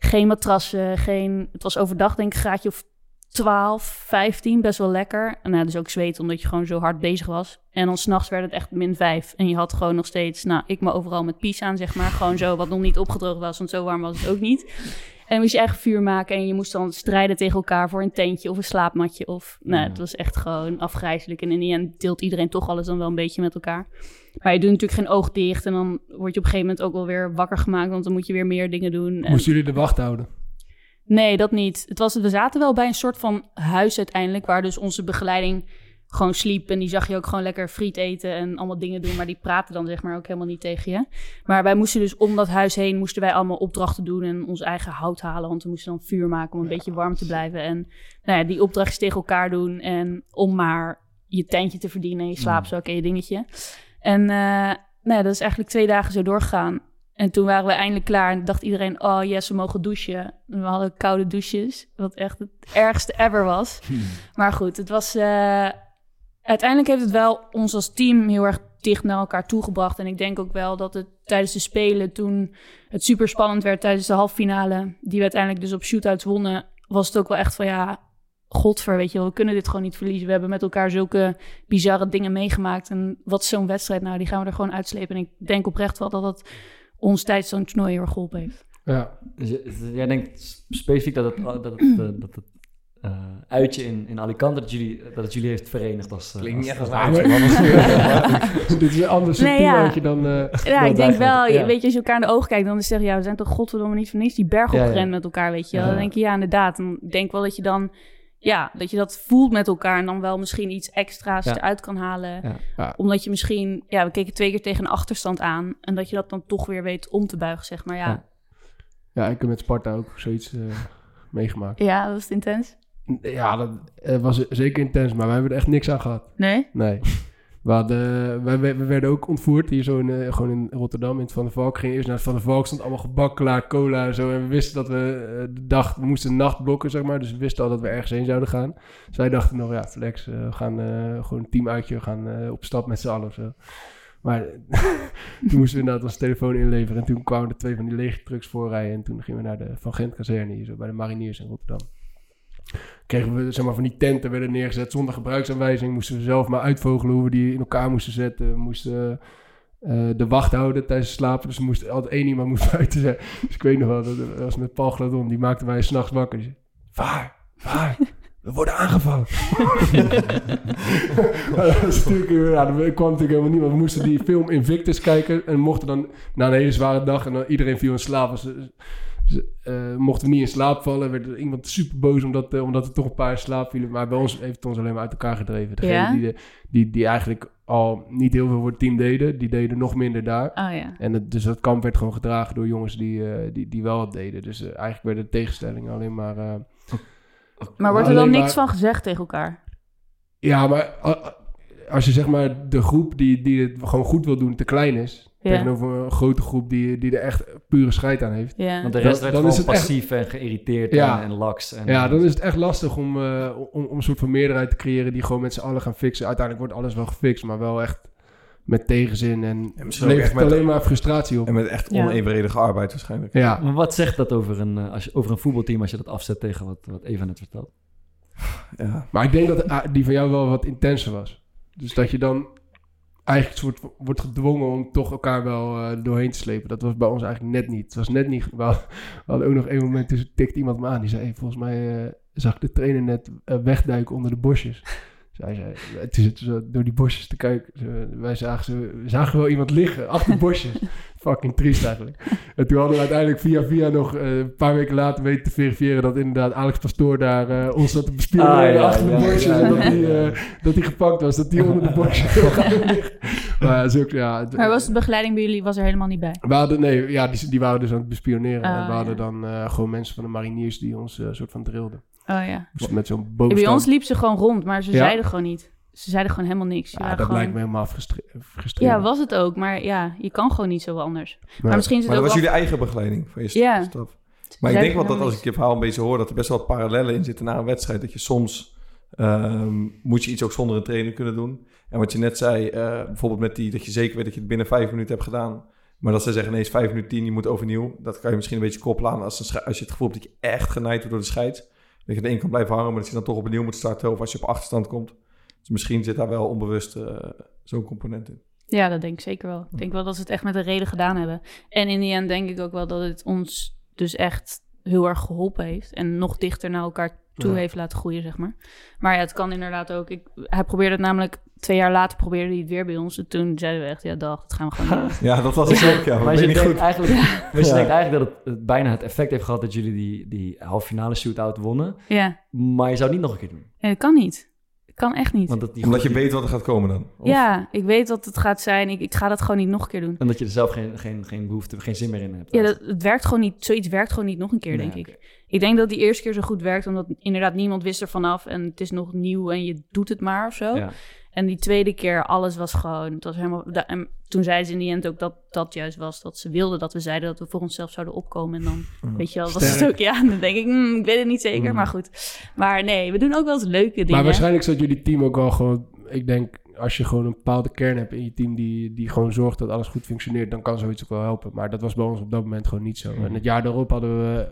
Speaker 6: geen matrassen. Geen, het was overdag denk ik een graadje of 12, 15. Best wel lekker. En nou, dus ook zweet omdat je gewoon zo hard bezig was. En dan s'nachts werd het echt min 5. En je had gewoon nog steeds, nou, ik me overal met pies aan, zeg maar. Gewoon zo, wat nog niet opgedroogd was, want zo warm was het ook niet. En dan moest je eigen vuur maken en je moest dan strijden tegen elkaar voor een tentje of een slaapmatje. Of, nou, het was echt gewoon afgrijzelijk. En in die end deelt iedereen toch alles dan wel een beetje met elkaar. Maar je doet natuurlijk geen oog dicht en dan word je op een gegeven moment ook wel weer wakker gemaakt, want dan moet je weer meer dingen doen. En-
Speaker 5: Moesten jullie de wacht houden?
Speaker 6: Nee, dat niet. Het was, we zaten wel bij een soort van huis uiteindelijk, waar dus onze begeleiding gewoon sliep. En die zag je ook gewoon lekker friet eten en allemaal dingen doen. Maar die praten dan zeg maar ook helemaal niet tegen je. Maar wij moesten dus om dat huis heen, moesten wij allemaal opdrachten doen en ons eigen hout halen. Want we moesten dan vuur maken om een beetje warm te blijven. En nou ja, die opdrachtjes tegen elkaar doen. En om maar je tentje te verdienen, je slaapzak en je dingetje. En eh, nou ja, dat is eigenlijk twee dagen zo doorgegaan. En toen waren we eindelijk klaar en dacht iedereen, oh yes, we mogen douchen. En we hadden koude douches, wat echt het ergste ever was. Maar goed, het was... eh, uiteindelijk heeft het wel ons als team heel erg dicht naar elkaar toegebracht. En ik denk ook wel dat het tijdens de Spelen, toen het super spannend werd tijdens de halve finale, die we uiteindelijk dus op shootouts wonnen, was het ook wel echt van ja, godver, weet je wel, we kunnen dit gewoon niet verliezen. We hebben met elkaar zulke bizarre dingen meegemaakt. En wat is zo'n wedstrijd nou, die gaan we er gewoon uitslepen. En ik denk oprecht wel dat dat ons tijdens zo'n toernooi heel erg geholpen heeft.
Speaker 5: Ja.
Speaker 1: Dus je- jij denkt specifiek dat het, dat het, eh, dat het eh, uitje in, in Alicante, dat, jullie, dat het jullie heeft verenigd als... eh,
Speaker 4: Klinkt niet echt als een
Speaker 1: als-
Speaker 5: Dit is een ander soort
Speaker 6: Nee, ja.
Speaker 5: je dan... eh,
Speaker 6: Ja,
Speaker 5: dan
Speaker 6: ik denk wel, je-
Speaker 5: ja.
Speaker 6: weet je, als je elkaar in de ogen kijkt, dan is het zeggen, ja, we zijn toch godverdomme niet voor niks die berg
Speaker 1: Ja, ja.
Speaker 6: opgerend met elkaar, weet je. Dan denk je, ja, inderdaad. Dan denk wel dat je dan, ja, dat je dat voelt met elkaar en dan wel misschien iets extra's
Speaker 1: Ja.
Speaker 6: eruit kan halen.
Speaker 1: Ja.
Speaker 5: Ja.
Speaker 6: Omdat je misschien, ja, we keken twee keer tegen een achterstand aan en dat je dat dan toch weer weet om te buigen, zeg maar. Ja,
Speaker 1: Ja.
Speaker 5: Ja, ik heb met Sparta ook zoiets eh, meegemaakt.
Speaker 6: ja dat was intens.
Speaker 5: Ja, dat was zeker intens, maar we hebben er echt niks aan gehad.
Speaker 6: Nee?
Speaker 5: Nee. We, hadden, wij, we werden ook ontvoerd hier zo in, eh, gewoon in Rotterdam, in het Van der Valk. Gingen eerst naar het Van der Valk, stond allemaal gebak klaar, cola en zo. En we wisten dat we eh, de dag, we moesten nacht blokken, zeg maar. Dus we wisten al dat we ergens heen zouden gaan. Dus wij dachten nog, ja, flex, eh, we gaan gewoon een team uitje, we gaan op stap met z'n allen of zo. Maar toen moesten we inderdaad onze telefoon inleveren. En toen kwamen er twee van die lege trucks voorrijden. En toen gingen we naar de Van Gent kazerne hier zo, bij de mariniers in Rotterdam kregen we zeg maar, van die tenten werden neergezet zonder gebruiksaanwijzing. Moesten we zelf maar uitvogelen hoe we die in elkaar moesten zetten. We moesten eh, de wacht houden tijdens het slapen. Dus er moest altijd één iemand moest buiten zijn. Dus ik weet nog wel, dat was met Paul Gladon. Die maakte mij s'nachts wakker. Waar, waar, we worden aangevallen. eh, ja, dat kwam natuurlijk helemaal niet, want we moesten die film Invictus kijken en mochten dan na een hele zware dag en dan iedereen viel in slaap. Dus, uh, mochten we niet in slaap vallen, werd iemand super boos omdat, uh, omdat er toch een paar in slaap vielen. Maar bij ons heeft het ons alleen maar uit elkaar gedreven. Degene
Speaker 6: Ja?
Speaker 5: die, de- die, die eigenlijk al niet heel veel voor het team deden, die deden nog minder daar.
Speaker 6: Oh ja.
Speaker 5: En het, dus dat kamp werd gewoon gedragen door jongens die, eh, die, die wel wat deden. Dus eh, eigenlijk werden de tegenstellingen alleen maar... eh,
Speaker 6: Maar wordt er dan niks
Speaker 5: maar-
Speaker 6: van gezegd tegen elkaar?
Speaker 5: Ja, maar als je zeg maar de groep die, die het gewoon goed wil doen te klein is...
Speaker 6: Ja.
Speaker 5: tegenover een grote groep die, die er echt pure scheid aan heeft...
Speaker 6: Ja.
Speaker 1: Want de
Speaker 5: Dan-
Speaker 1: rest werd
Speaker 5: dan
Speaker 1: gewoon
Speaker 5: is het echt-
Speaker 1: passief en geïrriteerd
Speaker 5: Ja.
Speaker 1: en, en laks. En,
Speaker 5: Ja, dan is het echt lastig om, eh, om, om een soort van meerderheid te creëren... die gewoon met z'n allen gaan fixen. Uiteindelijk wordt alles wel gefixt, maar wel echt met tegenzin. En
Speaker 4: En
Speaker 5: levert
Speaker 4: met-
Speaker 5: alleen maar frustratie op.
Speaker 4: En met echt
Speaker 6: Ja.
Speaker 4: onevenredige arbeid waarschijnlijk.
Speaker 5: Ja,
Speaker 1: Maar wat zegt dat over een, eh, als je, over een voetbalteam als je dat afzet tegen wat, wat Eva net vertelt?
Speaker 4: Ja.
Speaker 5: maar ik denk dat ah, die van jou wel wat intenser was. Dus dat je dan eigenlijk wordt gedwongen om toch elkaar wel eh, doorheen te slepen. Dat was bij ons eigenlijk net niet. Het was net niet. We hadden, ook nog één moment, dus tikte iemand me aan. Die zei, volgens mij eh, zag ik de trainer net eh, wegduiken onder de bosjes. Zij zei, het is het zo door die bosjes te kijken. Ze- wij zagen, ze, we zagen wel iemand liggen achter bosjes. Fucking triest eigenlijk. En toen hadden we uiteindelijk via via nog eh, een paar weken later weten te verifiëren dat inderdaad Alex Pastoor daar eh, ons zat te bespelen
Speaker 1: Ah, ja,
Speaker 5: achter
Speaker 1: ja,
Speaker 5: de bosjes.
Speaker 1: ja,
Speaker 5: en dat
Speaker 1: ja,
Speaker 5: hij
Speaker 1: ja.
Speaker 5: eh, dat hij gepakt was, dat hij onder de bosjes ging liggen. Maar ja,
Speaker 6: Maar was de begeleiding bij jullie was er helemaal niet bij?
Speaker 5: we hadden, nee, ja, die, die waren dus aan het bespioneren. En we hadden
Speaker 6: ja.
Speaker 5: dan eh, gewoon mensen van de mariniers die ons eh, soort van drilden.
Speaker 6: Oh ja.
Speaker 5: Dus met zo'n bovenstand.
Speaker 6: bij ons liep ze gewoon rond, maar ze
Speaker 5: Ja?
Speaker 6: zeiden gewoon niet. Ze zeiden gewoon helemaal niks.
Speaker 5: Ja, dat
Speaker 6: gewoon...
Speaker 5: lijkt me helemaal frustre- frustrerend.
Speaker 6: Ja, was het ook. Maar ja, je kan gewoon niet zo anders. Maar, misschien is het
Speaker 4: Maar dat
Speaker 6: ook
Speaker 4: was
Speaker 6: wel...
Speaker 4: jullie eigen begeleiding van je
Speaker 6: Ja.
Speaker 4: staf. Maar ik denk wel dat als ik je verhaal een beetje hoor, dat er best wel parallellen in zitten naar een wedstrijd. Dat je soms ehm, moet je iets ook zonder een trainer kunnen doen. En wat je net zei, eh, bijvoorbeeld met die dat je zeker weet dat je het binnen vijf minuten hebt gedaan. Maar dat ze zeggen ineens vijf minuten tien, je moet overnieuw. Dat kan je misschien een beetje koppelen aan als, als je het gevoel hebt dat je echt genaaid wordt door de scheids. Dat je de één kan blijven hangen, maar dat je dan toch opnieuw moet starten. Of als je op achterstand komt. Dus misschien zit daar wel onbewust eh, zo'n component in.
Speaker 6: Ja, dat denk ik zeker wel. Ik denk wel dat ze het echt met een reden gedaan hebben. En in die end denk ik ook wel dat het ons dus echt heel erg geholpen heeft. En nog dichter naar elkaar toe
Speaker 5: Ja.
Speaker 6: heeft laten groeien, zeg maar. Maar ja, het kan inderdaad ook. Ik, hij probeerde het namelijk... Twee jaar later probeerde hij het weer bij ons. En toen zeiden we echt, ja dag, dat gaan we gewoon doen.
Speaker 4: Ja, dat was het ook. Ja,
Speaker 1: Maar je denkt
Speaker 4: goed.
Speaker 1: eigenlijk, maar je
Speaker 4: Ja.
Speaker 1: denkt eigenlijk dat het, het bijna het effect heeft gehad dat jullie die, die halve finale shootout wonnen.
Speaker 6: Ja,
Speaker 1: Maar je zou het niet nog een keer doen.
Speaker 6: en dat kan niet. Kan echt niet.
Speaker 1: Want dat die
Speaker 4: Omdat je weet wat er gaat komen dan. Of-
Speaker 6: Ja, ik weet dat het gaat zijn. Ik, ik ga dat gewoon niet nog een keer doen.
Speaker 1: En dat je er zelf geen, geen, geen behoefte, geen zin meer in hebt.
Speaker 6: Ja, dat, het werkt gewoon niet. Zoiets werkt gewoon niet nog een keer,
Speaker 1: Nee,
Speaker 6: denk ik. Ik denk dat die eerste keer zo goed werkt, omdat inderdaad niemand wist er vanaf en het is nog nieuw en je doet het maar of zo.
Speaker 1: Ja.
Speaker 6: En die tweede keer, alles was gewoon, het was helemaal. en toen zei ze in die end ook dat dat juist was dat ze wilden dat we zeiden dat we voor onszelf zouden opkomen. En dan, weet je wel, was het
Speaker 5: Sterk.
Speaker 6: ook, ja, dan denk ik, hmm, ik weet het niet zeker,
Speaker 1: Mm.
Speaker 6: maar goed. Maar nee, we doen ook wel eens leuke dingen.
Speaker 5: Maar waarschijnlijk zat jullie team ook wel gewoon... Ik denk, als je gewoon een bepaalde kern hebt in je team... Die, die gewoon zorgt dat alles goed functioneert... dan kan zoiets ook wel helpen. Maar dat was bij ons op dat moment gewoon niet zo. En het jaar daarop hadden we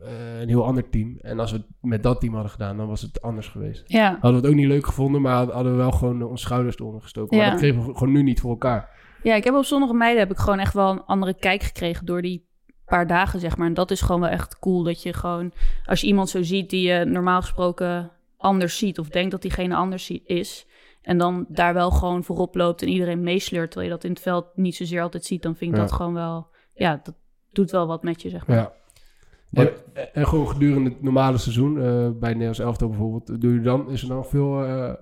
Speaker 5: eh, een heel ander team. En als we het met dat team hadden gedaan... dan was het anders geweest.
Speaker 6: Ja,
Speaker 5: Hadden we het ook niet leuk gevonden... maar hadden we wel gewoon onze schouders eronder gestoken. Maar
Speaker 6: Ja.
Speaker 5: dat kregen we gewoon nu niet voor elkaar.
Speaker 6: Ja, ik heb op Zonnige Meiden heb ik gewoon echt wel een andere kijk gekregen door die paar dagen, zeg maar. En dat is gewoon wel echt cool, dat je gewoon... Als je iemand zo ziet die je normaal gesproken anders ziet... of denkt dat diegene anders is... en dan daar wel gewoon voorop loopt en iedereen meesleurt... terwijl je dat in het veld niet zozeer altijd ziet... dan vind ik
Speaker 5: Ja.
Speaker 6: dat gewoon wel... Ja, dat doet wel wat met je, zeg maar.
Speaker 5: Ja. En, en gewoon gedurende het normale seizoen, eh, bij Nederlands elftal bijvoorbeeld, doe je dan, is er dan veel, eh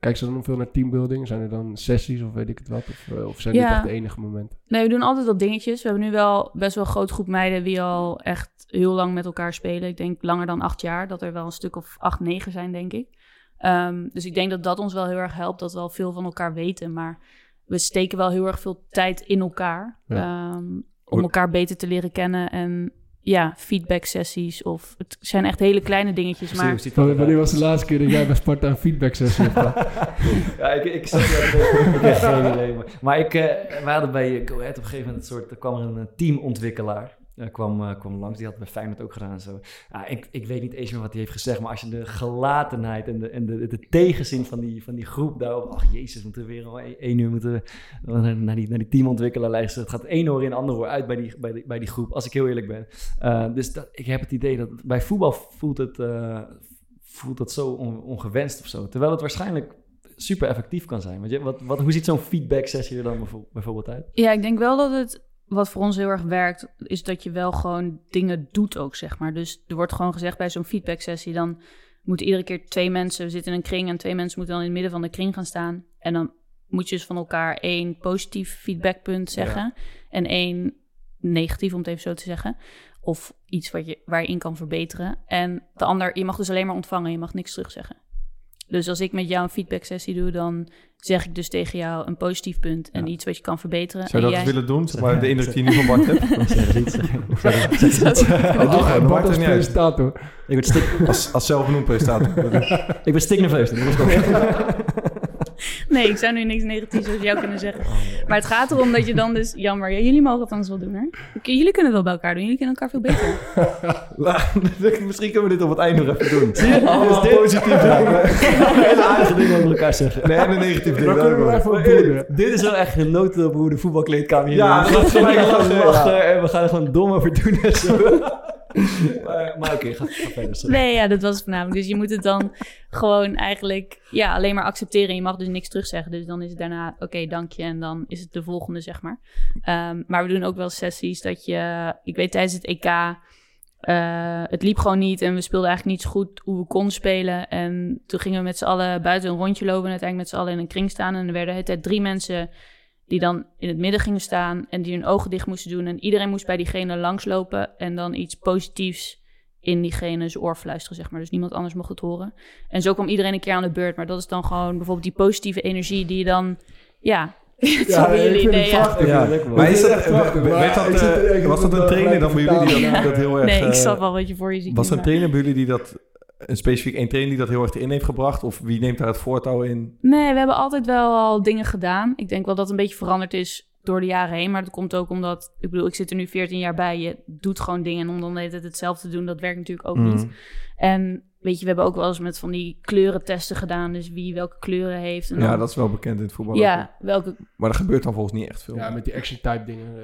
Speaker 5: kijk ze dan nog veel naar teambuilding? Zijn er dan sessies of weet ik het wat? Of, eh, of zijn dit
Speaker 6: Ja.
Speaker 5: echt de enige momenten?
Speaker 6: Nee, we doen altijd wat dingetjes. We hebben nu wel best wel een grote groep meiden die al echt heel lang met elkaar spelen. Ik denk langer dan acht jaar, dat er wel een stuk of acht, negen zijn, denk ik. Ehm, dus ik denk dat dat ons wel heel erg helpt, dat we al veel van elkaar weten. Maar we steken wel heel erg veel tijd in elkaar ehm, om elkaar beter te leren kennen. En ja, feedback sessies of het zijn echt hele kleine dingetjes. Maar
Speaker 5: Wanneer was de laatste keer dat jij bij Sparta een feedback sessie hebt gehad?
Speaker 1: Ja, ik, ik, zat hier- ik heb geen idee. Maar, maar ik, eh, we hadden bij Go Ahead op een gegeven moment een soort... Er kwam er een eh, teamontwikkelaar. Eh, kwam, eh, kwam langs, die had bij Feyenoord ook gedaan. Zo. Ik, ik weet niet eens meer wat hij heeft gezegd, maar als je de gelatenheid en de, en de, de tegenzin van die, van die groep daarop... Ach jezus, moeten we weer al één- één uur moeten naar, naar die, naar die teamontwikkelaar. Het gaat één oor in, ander oor uit bij die, bij die, bij die groep, als ik heel eerlijk ben. Eh, dus dat, ik heb het idee dat bij voetbal voelt het... voelt dat zo on- ongewenst of zo. Terwijl het waarschijnlijk super effectief kan zijn. Want je, wat, wat, hoe ziet zo'n feedback sessie er dan bijvo- bijvoorbeeld uit?
Speaker 6: Ja, ik denk wel dat het, wat voor ons heel erg werkt, is dat je wel gewoon dingen doet ook, zeg maar. Dus er wordt gewoon gezegd bij zo'n feedback sessie, dan moeten iedere keer twee mensen, we zitten in een kring en twee mensen moeten dan in het midden van de kring gaan staan. En dan moet je dus van elkaar één positief feedbackpunt zeggen en één negatief, om het even zo te zeggen. Of iets wat je, waar je in kan verbeteren. En de ander, je mag dus alleen maar ontvangen, je mag niks terugzeggen. Dus als ik met jou een feedback sessie doe, dan zeg ik dus tegen jou een positief punt en iets wat je kan verbeteren.
Speaker 4: Zou je dat
Speaker 6: jij...
Speaker 4: willen doen? Zeg maar de indruk die je nu van Bart hebt.
Speaker 1: Dan zeggen ze iets.
Speaker 4: Oh,
Speaker 5: Bart als
Speaker 4: niet
Speaker 5: presentator.
Speaker 1: ik, ben stik,
Speaker 4: Als, als zelfbenoemd presentator.
Speaker 1: ik ben stiknerveus.
Speaker 6: Nee, ik zou nu niks negatiefs over jou kunnen zeggen. Maar het gaat erom dat je dan dus... Jammer, ja, jullie mogen het anders wel doen, hè? Oké, Jullie kunnen het wel bij elkaar doen. Jullie kennen elkaar veel beter.
Speaker 4: Misschien kunnen we dit op het einde nog even doen.
Speaker 1: Zie je?
Speaker 4: Allemaal
Speaker 1: Dus dit-
Speaker 4: positief.
Speaker 1: Hele aardige dingen over elkaar zeggen.
Speaker 4: Nee, en een negatief ding.
Speaker 5: Dan kunnen we.
Speaker 1: Dit is wel echt genoten op hoe de voetbalkleedkamer hier
Speaker 4: Ja,
Speaker 1: We gaan
Speaker 4: lachen,
Speaker 1: en we gaan er gewoon dom over doen en zo. maar maar oké, ga, ga verder. sorry.
Speaker 6: Nee, ja, dat was het voornamelijk. Dus je moet het dan gewoon eigenlijk ja, alleen maar accepteren. Je mag dus niks terugzeggen. Dus dan is het daarna, oké, dank je. En dan is het de volgende, zeg maar. Ehm, maar we doen ook wel sessies dat je... Ik weet tijdens het EK... eh, het liep gewoon niet en we speelden eigenlijk niet zo goed hoe we konden spelen. En toen gingen we met z'n allen buiten een rondje lopen en uiteindelijk met z'n allen in een kring staan. En er werden de hele tijd drie mensen die dan in het midden gingen staan en die hun ogen dicht moesten doen. En iedereen moest bij diegene langslopen en dan iets positiefs in diegene zijn oor fluisteren, zeg maar. Dus niemand anders mocht het horen. En zo kwam iedereen een keer aan de beurt. Maar dat is dan gewoon bijvoorbeeld die positieve energie die je dan... Ja, het
Speaker 5: Ja,
Speaker 6: ja,
Speaker 5: ik
Speaker 6: jullie
Speaker 5: vind het
Speaker 6: idee. Ja.
Speaker 4: Maar is dat, dat, eh, was dat een trainer dan bij jullie die dat, dat heel erg...
Speaker 6: Nee, ik
Speaker 4: eh,
Speaker 6: snap wel wat je voor je ziet.
Speaker 4: Was er een trainer bij jullie die dat... Een specifiek één trainer die dat heel erg erin heeft gebracht? Of wie neemt daar het voortouw in?
Speaker 6: Nee, we hebben altijd wel al dingen gedaan. Ik denk wel dat het een beetje veranderd is door de jaren heen. Maar dat komt ook omdat... Ik bedoel, ik zit er nu 14 jaar bij. Je doet gewoon dingen. En om dan de hele tijd hetzelfde te doen, dat werkt natuurlijk ook niet.
Speaker 4: Mhm.
Speaker 6: En weet je, we hebben ook wel eens met van die kleurentesten gedaan. Dus wie welke kleuren heeft. En
Speaker 4: Ja,
Speaker 6: dan-
Speaker 4: dat is wel bekend in het voetbal. ook.
Speaker 6: Ja, welke...
Speaker 4: Maar er gebeurt dan volgens niet echt veel.
Speaker 5: Ja, met die action type dingen. eh,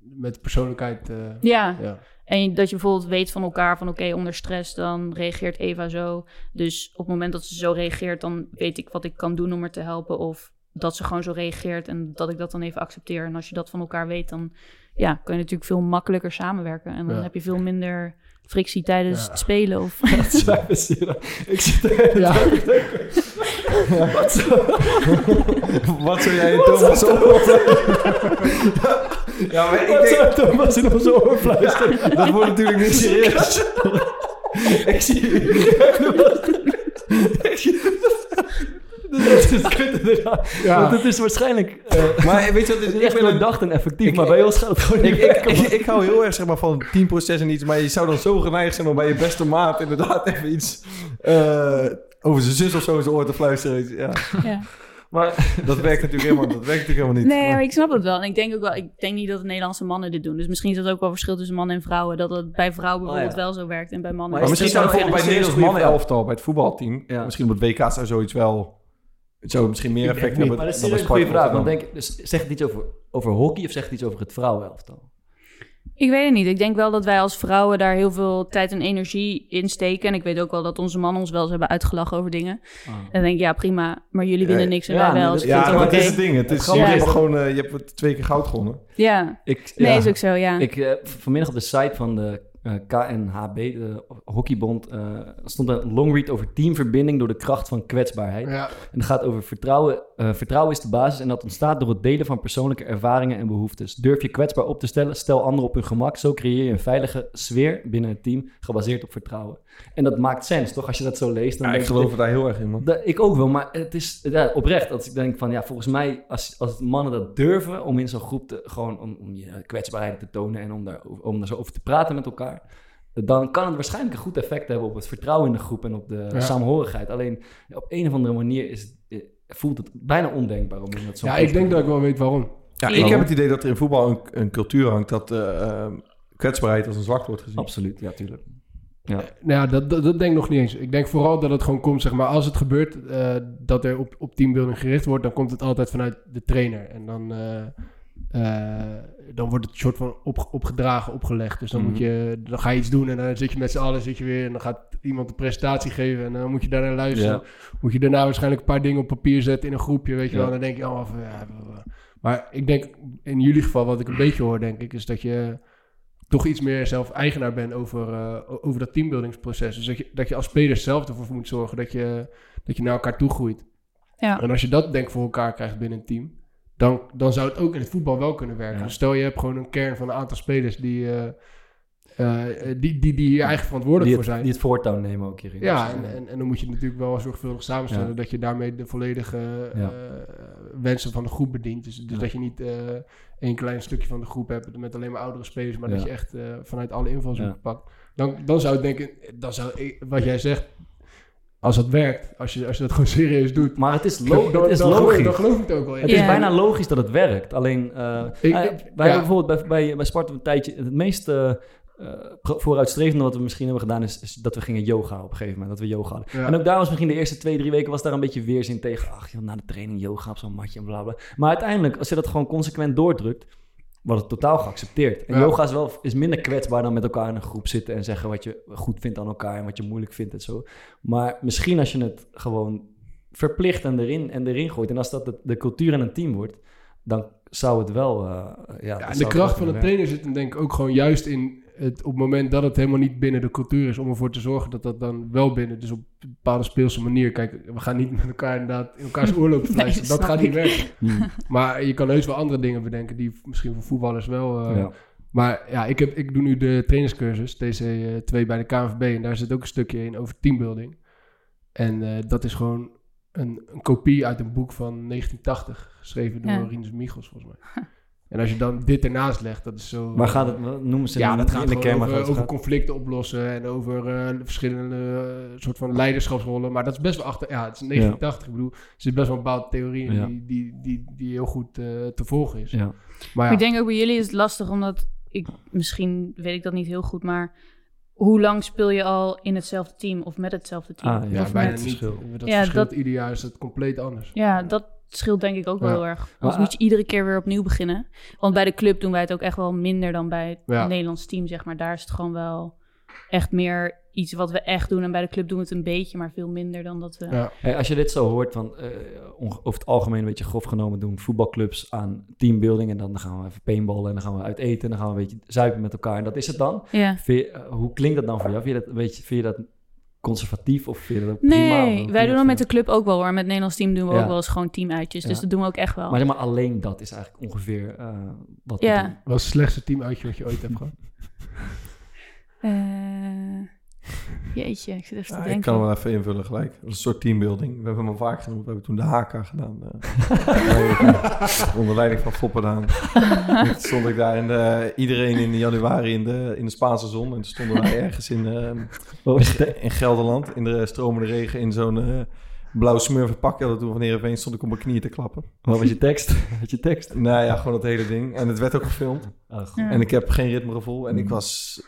Speaker 5: met persoonlijkheid. eh,
Speaker 6: Ja,
Speaker 5: ja.
Speaker 6: En dat je bijvoorbeeld weet van elkaar van oké, onder stress dan reageert Eva zo. Dus op het moment dat ze zo reageert, dan weet ik wat ik kan doen om haar te helpen. Of dat ze gewoon zo reageert en dat ik dat dan even accepteer. En als je dat van elkaar weet, dan ja, kun je natuurlijk veel makkelijker samenwerken. En dan
Speaker 5: Ja.
Speaker 6: heb je veel minder frictie tijdens
Speaker 5: Ja.
Speaker 6: het spelen. Of...
Speaker 1: Dat is waar, Basira. Ik zit er
Speaker 5: Ja.
Speaker 1: Wat zo?
Speaker 4: Wat zou jij Thomas oplossen? ja, maar ik
Speaker 1: Wat
Speaker 4: denk...
Speaker 1: zou Thomas in onze oor fluisteren?
Speaker 4: Dat wordt natuurlijk niet serieus.
Speaker 1: Ik zie... Ik zie... Dat is kut inderdaad.
Speaker 5: Ja.
Speaker 1: Want het is waarschijnlijk eh,
Speaker 4: Maar weet je wat het is?
Speaker 1: echt
Speaker 4: Ik ben een
Speaker 1: doordacht en effectief,
Speaker 4: Ik-
Speaker 1: maar bij ons gaat het gewoon
Speaker 4: Ik,
Speaker 1: niet
Speaker 4: ik,
Speaker 1: werken,
Speaker 4: ik, hou heel erg zeg maar, van teamproces en iets, maar je zou dan zo geneigd zijn om bij je beste maat inderdaad even iets eh, over zijn zus of zo in zijn oor te fluisteren. Ja,
Speaker 6: ja.
Speaker 1: Maar
Speaker 4: dat werkt natuurlijk helemaal, dat werkt natuurlijk helemaal niet.
Speaker 6: Nee, maar ik snap het wel. En ik denk ook wel, ik denk niet dat de Nederlandse mannen dit doen. Dus misschien is dat ook wel verschil tussen mannen en vrouwen. Dat het bij vrouwen bijvoorbeeld
Speaker 1: ja.
Speaker 6: wel zo werkt en bij mannen
Speaker 1: Maar
Speaker 4: misschien
Speaker 1: is
Speaker 4: zou
Speaker 1: het
Speaker 4: bijvoorbeeld bij het Nederlands
Speaker 1: een serieus
Speaker 4: mannenelftal, bij het voetbalteam,
Speaker 1: Ja.
Speaker 4: misschien op het WK zou zoiets wel, het zou misschien meer effect hebben.
Speaker 1: Maar dat is een goede vraag. Want denk, dus zegt het iets over, over hockey of zegt het iets over het vrouwenelftal?
Speaker 6: Ik weet het niet. Ik denk wel dat wij als vrouwen daar heel veel tijd en energie in steken. En ik weet ook wel dat onze mannen ons wel eens hebben uitgelachen over dingen. En dan denk ik, ja prima, maar jullie winnen
Speaker 4: Ja,
Speaker 6: niks en
Speaker 1: ja,
Speaker 6: wij wel.
Speaker 1: dat-
Speaker 6: Dus
Speaker 4: Ja,
Speaker 6: wel
Speaker 4: is
Speaker 6: oké.
Speaker 4: het ding. Het is, je, hebt gewoon, eh, je hebt twee keer goud gewonnen.
Speaker 6: Ja,
Speaker 1: Ik,
Speaker 6: nee,
Speaker 1: ja,
Speaker 6: is ook zo, ja.
Speaker 1: Ik, eh, vanmiddag op de site van de eh, KNHB, de Hockeybond, eh, stond een longread over teamverbinding door de kracht van kwetsbaarheid.
Speaker 5: Ja.
Speaker 1: En het gaat over vertrouwen. Eh, vertrouwen is de basis en dat ontstaat door het delen van persoonlijke ervaringen en behoeftes. Durf je kwetsbaar op te stellen, stel anderen op hun gemak. Zo creëer je een veilige sfeer binnen het team, gebaseerd op vertrouwen. En dat maakt sens, toch? Als je dat zo leest. Dan
Speaker 4: Ja, ik geloof er daar heel erg in, man.
Speaker 1: Ik ook wel, maar het is ja, oprecht. Als ik denk van ja, volgens mij, als, als mannen dat durven om in zo'n groep te, gewoon om, om je kwetsbaarheid te tonen en om daar, om daar zo over te praten met elkaar, dan kan het waarschijnlijk een goed effect hebben op het vertrouwen in de groep en op de
Speaker 5: Ja.
Speaker 1: samenhorigheid. Alleen op een of andere manier is, het- eh, voelt het bijna ondenkbaar om in dat zo'n
Speaker 5: ja, ik denk dat ik wel weet waarom.
Speaker 4: Ja, ik heb het idee dat er in voetbal een, een cultuur hangt dat eh, eh, kwetsbaarheid als een zwak wordt gezien.
Speaker 1: Absoluut, ja, tuurlijk. Ja.
Speaker 5: Nou ja, dat, dat, dat denk ik nog niet eens. Ik denk vooral dat het gewoon komt, zeg maar, als het gebeurt eh, dat er op, op teambuilding gericht wordt, dan komt het altijd vanuit de trainer. En dan, eh, eh, dan wordt het een soort van op, opgedragen, opgelegd. Dus dan, moet
Speaker 1: Mhm.
Speaker 5: je, dan ga je iets doen en dan zit je met z'n allen zit je weer... en dan gaat iemand een presentatie geven en dan moet je daarnaar luisteren.
Speaker 1: Ja.
Speaker 5: Moet je daarna waarschijnlijk een paar dingen op papier zetten in een groepje, weet je
Speaker 1: Ja.
Speaker 5: wel. En dan denk je, oh, van, ja. Maar ik denk, in jullie geval, wat ik een beetje hoor, denk ik... is dat je toch iets meer zelf eigenaar bent over, eh, over dat teambuildingsproces. Dus dat je, dat je als speler zelf ervoor moet zorgen dat je, dat je naar elkaar toe groeit.
Speaker 6: Ja.
Speaker 5: En als je dat denk ik voor elkaar krijgt binnen een team, dan, dan zou het ook in het voetbal wel kunnen werken.
Speaker 1: Ja.
Speaker 5: Dus stel je hebt gewoon een kern van een aantal spelers die, eh, die, die, die hier eigen verantwoordelijk voor zijn.
Speaker 1: die het voortouw nemen ook hierin.
Speaker 5: ja, en, en, en dan moet je natuurlijk wel zorgvuldig samenstellen
Speaker 1: Ja.
Speaker 5: dat je daarmee de volledige
Speaker 1: Ja.
Speaker 5: eh, wensen van de groep bedient. Dus, dus dat je niet één klein stukje van de groep hebt met alleen maar oudere spelers, maar dat je echt vanuit alle invalshoeken pakt. Dan, dan zou ik denken, dan zou wat jij zegt, als dat werkt, als je, als je dat gewoon serieus doet,
Speaker 1: Maar het is, lo
Speaker 5: dan,
Speaker 1: het is
Speaker 5: dan geloof-
Speaker 1: logisch.
Speaker 5: dan geloof ik het ook wel. in.
Speaker 1: Het
Speaker 6: Ja.
Speaker 1: is bijna logisch dat het werkt. Alleen,
Speaker 5: Ik- ik-
Speaker 1: wij
Speaker 5: ja.
Speaker 1: hebben bijvoorbeeld bij, bij, bij Sparta een tijdje... Het meest eh, eh, vooruitstrevende wat we misschien hebben gedaan... Is, is dat we gingen yoga op een gegeven moment. Dat we yoga hadden.
Speaker 5: Ja.
Speaker 1: En ook daar was misschien de eerste twee, drie weken... was daar een beetje weerzin tegen. Ach joh, na de training yoga op zo'n matje en bla bla. Maar uiteindelijk, als je dat gewoon consequent doordrukt... wordt het totaal geaccepteerd. En
Speaker 5: Ja.
Speaker 1: yoga is, wel, is minder kwetsbaar dan met elkaar in een groep zitten... en zeggen wat je goed vindt aan elkaar... en wat je moeilijk vindt en zo. Maar misschien als je het gewoon verplicht en erin, en erin gooit... en als dat de, de cultuur in een team wordt... dan zou het wel... eh, ja,
Speaker 5: en de kracht van de trainer zit hem denk ik ook gewoon juist in het, op het moment dat het helemaal niet binnen de cultuur is, om ervoor te zorgen dat dat dan wel binnen, dus op een bepaalde speelse manier. Kijk, we gaan niet met elkaar inderdaad in elkaars oorlop
Speaker 6: Nee,
Speaker 5: fluisteren. dat gaat niet werken.
Speaker 1: werken.
Speaker 5: Maar je kan heus wel andere dingen bedenken die misschien voor voetballers wel.
Speaker 1: Hmm,
Speaker 5: eh,
Speaker 1: ja.
Speaker 5: Maar ja, ik, heb, ik doe nu de trainerscursus, TC2 bij de KNVB. En daar zit ook een stukje in over teambuilding. En eh, dat is gewoon een, een kopie uit een boek van 1980, geschreven door
Speaker 6: Ja.
Speaker 5: Rinus Michels, volgens mij. En als je dan dit ernaast legt, dat is zo...
Speaker 1: Waar gaat het, wat noemen ze
Speaker 5: Ja,
Speaker 1: in,
Speaker 5: dat gaat
Speaker 1: in de kern
Speaker 5: over, over
Speaker 1: gaat?
Speaker 5: conflicten oplossen en over eh, verschillende eh, soort van leiderschapsrollen. Maar dat is best wel achter... Ja, het is 1980, ik bedoel, er zit best wel een bepaalde theorie in
Speaker 1: Ja.
Speaker 5: die, die, die, die heel goed eh, te volgen is.
Speaker 1: Ja.
Speaker 5: Maar
Speaker 6: Maar
Speaker 5: ja,
Speaker 6: ik denk ook bij jullie is het lastig, omdat ik misschien weet ik dat niet heel goed, maar hoe lang speel je al in hetzelfde team of met hetzelfde team?
Speaker 1: Ah, ja,
Speaker 6: Of
Speaker 5: bijna
Speaker 6: met-
Speaker 5: niet.
Speaker 1: verschil.
Speaker 5: Dat
Speaker 6: Ja,
Speaker 5: verschilt
Speaker 6: dat-
Speaker 5: ieder jaar is het compleet anders.
Speaker 6: Ja, dat scheelt denk ik ook wel
Speaker 5: Ja.
Speaker 6: heel erg. Anders
Speaker 1: Maar,
Speaker 6: moet je iedere keer weer opnieuw beginnen. Want bij de club doen wij het ook echt wel minder dan bij het
Speaker 5: Ja.
Speaker 6: Nederlands team, zeg maar. Daar is het gewoon wel echt meer iets wat we echt doen. En bij de club doen we het een beetje, maar veel minder dan dat we...
Speaker 5: Ja.
Speaker 1: Hey, als je dit zo hoort, van, eh, onge- over het algemeen een beetje grof genomen doen voetbalclubs aan teambuilding. En dan gaan we even paintballen en dan gaan we uit eten en dan gaan we een beetje zuipen met elkaar. En dat is het dan.
Speaker 6: Ja.
Speaker 1: Je- eh, hoe klinkt dat dan voor jou? Vind je dat, een beetje, vind je dat conservatief of vind je dat ook prima?
Speaker 6: Nee, wij doen dat met de club ook wel hoor. Met het Nederlands team doen we
Speaker 1: Ja.
Speaker 6: ook wel eens gewoon teamuitjes. Dus
Speaker 1: Ja.
Speaker 6: dat doen we ook echt wel.
Speaker 1: Maar zeg maar alleen dat is eigenlijk ongeveer eh, wat we
Speaker 6: Ja.
Speaker 1: doen.
Speaker 5: Wat is het slechtste teamuitje wat je ooit hebt gehad?
Speaker 6: Eh, jeetje, ik zit even te
Speaker 4: Ja, ik
Speaker 6: denken.
Speaker 4: kan hem wel even invullen gelijk. Dat is een soort teambuilding. We hebben hem al vaak genoemd. We hebben toen de HK gedaan. eh. onder leiding van Fopperdaan. Toen stond ik daar in de, iedereen in januari in de, in de Spaanse zon. En toen stonden wij ergens in, eh,
Speaker 1: Wat
Speaker 4: in Gelderland. In de stromende regen in zo'n eh, blauw smurfen pak. Ja, toen van Heerenveen stond ik op mijn knieën te klappen.
Speaker 1: Wat was je tekst? Had je tekst?
Speaker 4: Nou ja, gewoon dat hele ding. En het werd ook gefilmd.
Speaker 1: Ah.
Speaker 4: En ik heb geen ritmegevoel. En ik was...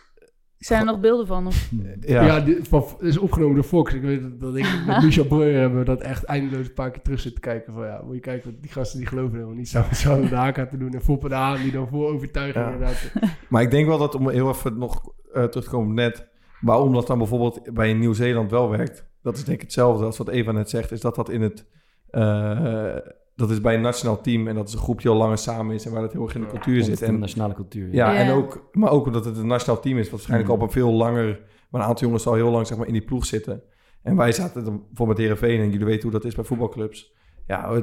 Speaker 6: Zijn er nog beelden van? Of?
Speaker 4: Ja,
Speaker 5: Ja, dit van, is opgenomen door Fox. Ik weet dat, dat ik met Michel Breuer hebben we dat echt eindeloos een paar keer terug zitten kijken. Van ja, moet je kijken, wat die gasten die geloven helemaal niet. Zouden zo de haak te doen en Foppen de Haan die dan voor
Speaker 4: Ja.
Speaker 5: inderdaad.
Speaker 4: Maar ik denk wel dat, om heel even nog eh, terug te komen op net, waarom dat dan bijvoorbeeld bij Nieuw-Zeeland wel werkt, dat is denk ik hetzelfde als wat Eva net zegt, is dat dat in het, eh, dat is bij een nationaal team en dat is een groep die al langer samen is en waar dat heel erg in de cultuur zit. En,
Speaker 1: nationale cultuur.
Speaker 4: ja,
Speaker 6: Ja.
Speaker 4: en ook, maar ook omdat het een nationaal team is, wat waarschijnlijk
Speaker 1: Mm.
Speaker 4: al op een veel langer, maar een aantal jongens al heel lang zeg maar, in die ploeg zitten. En wij zaten dan bijvoorbeeld met Heerenveen en jullie weten hoe dat is bij voetbalclubs. Ja,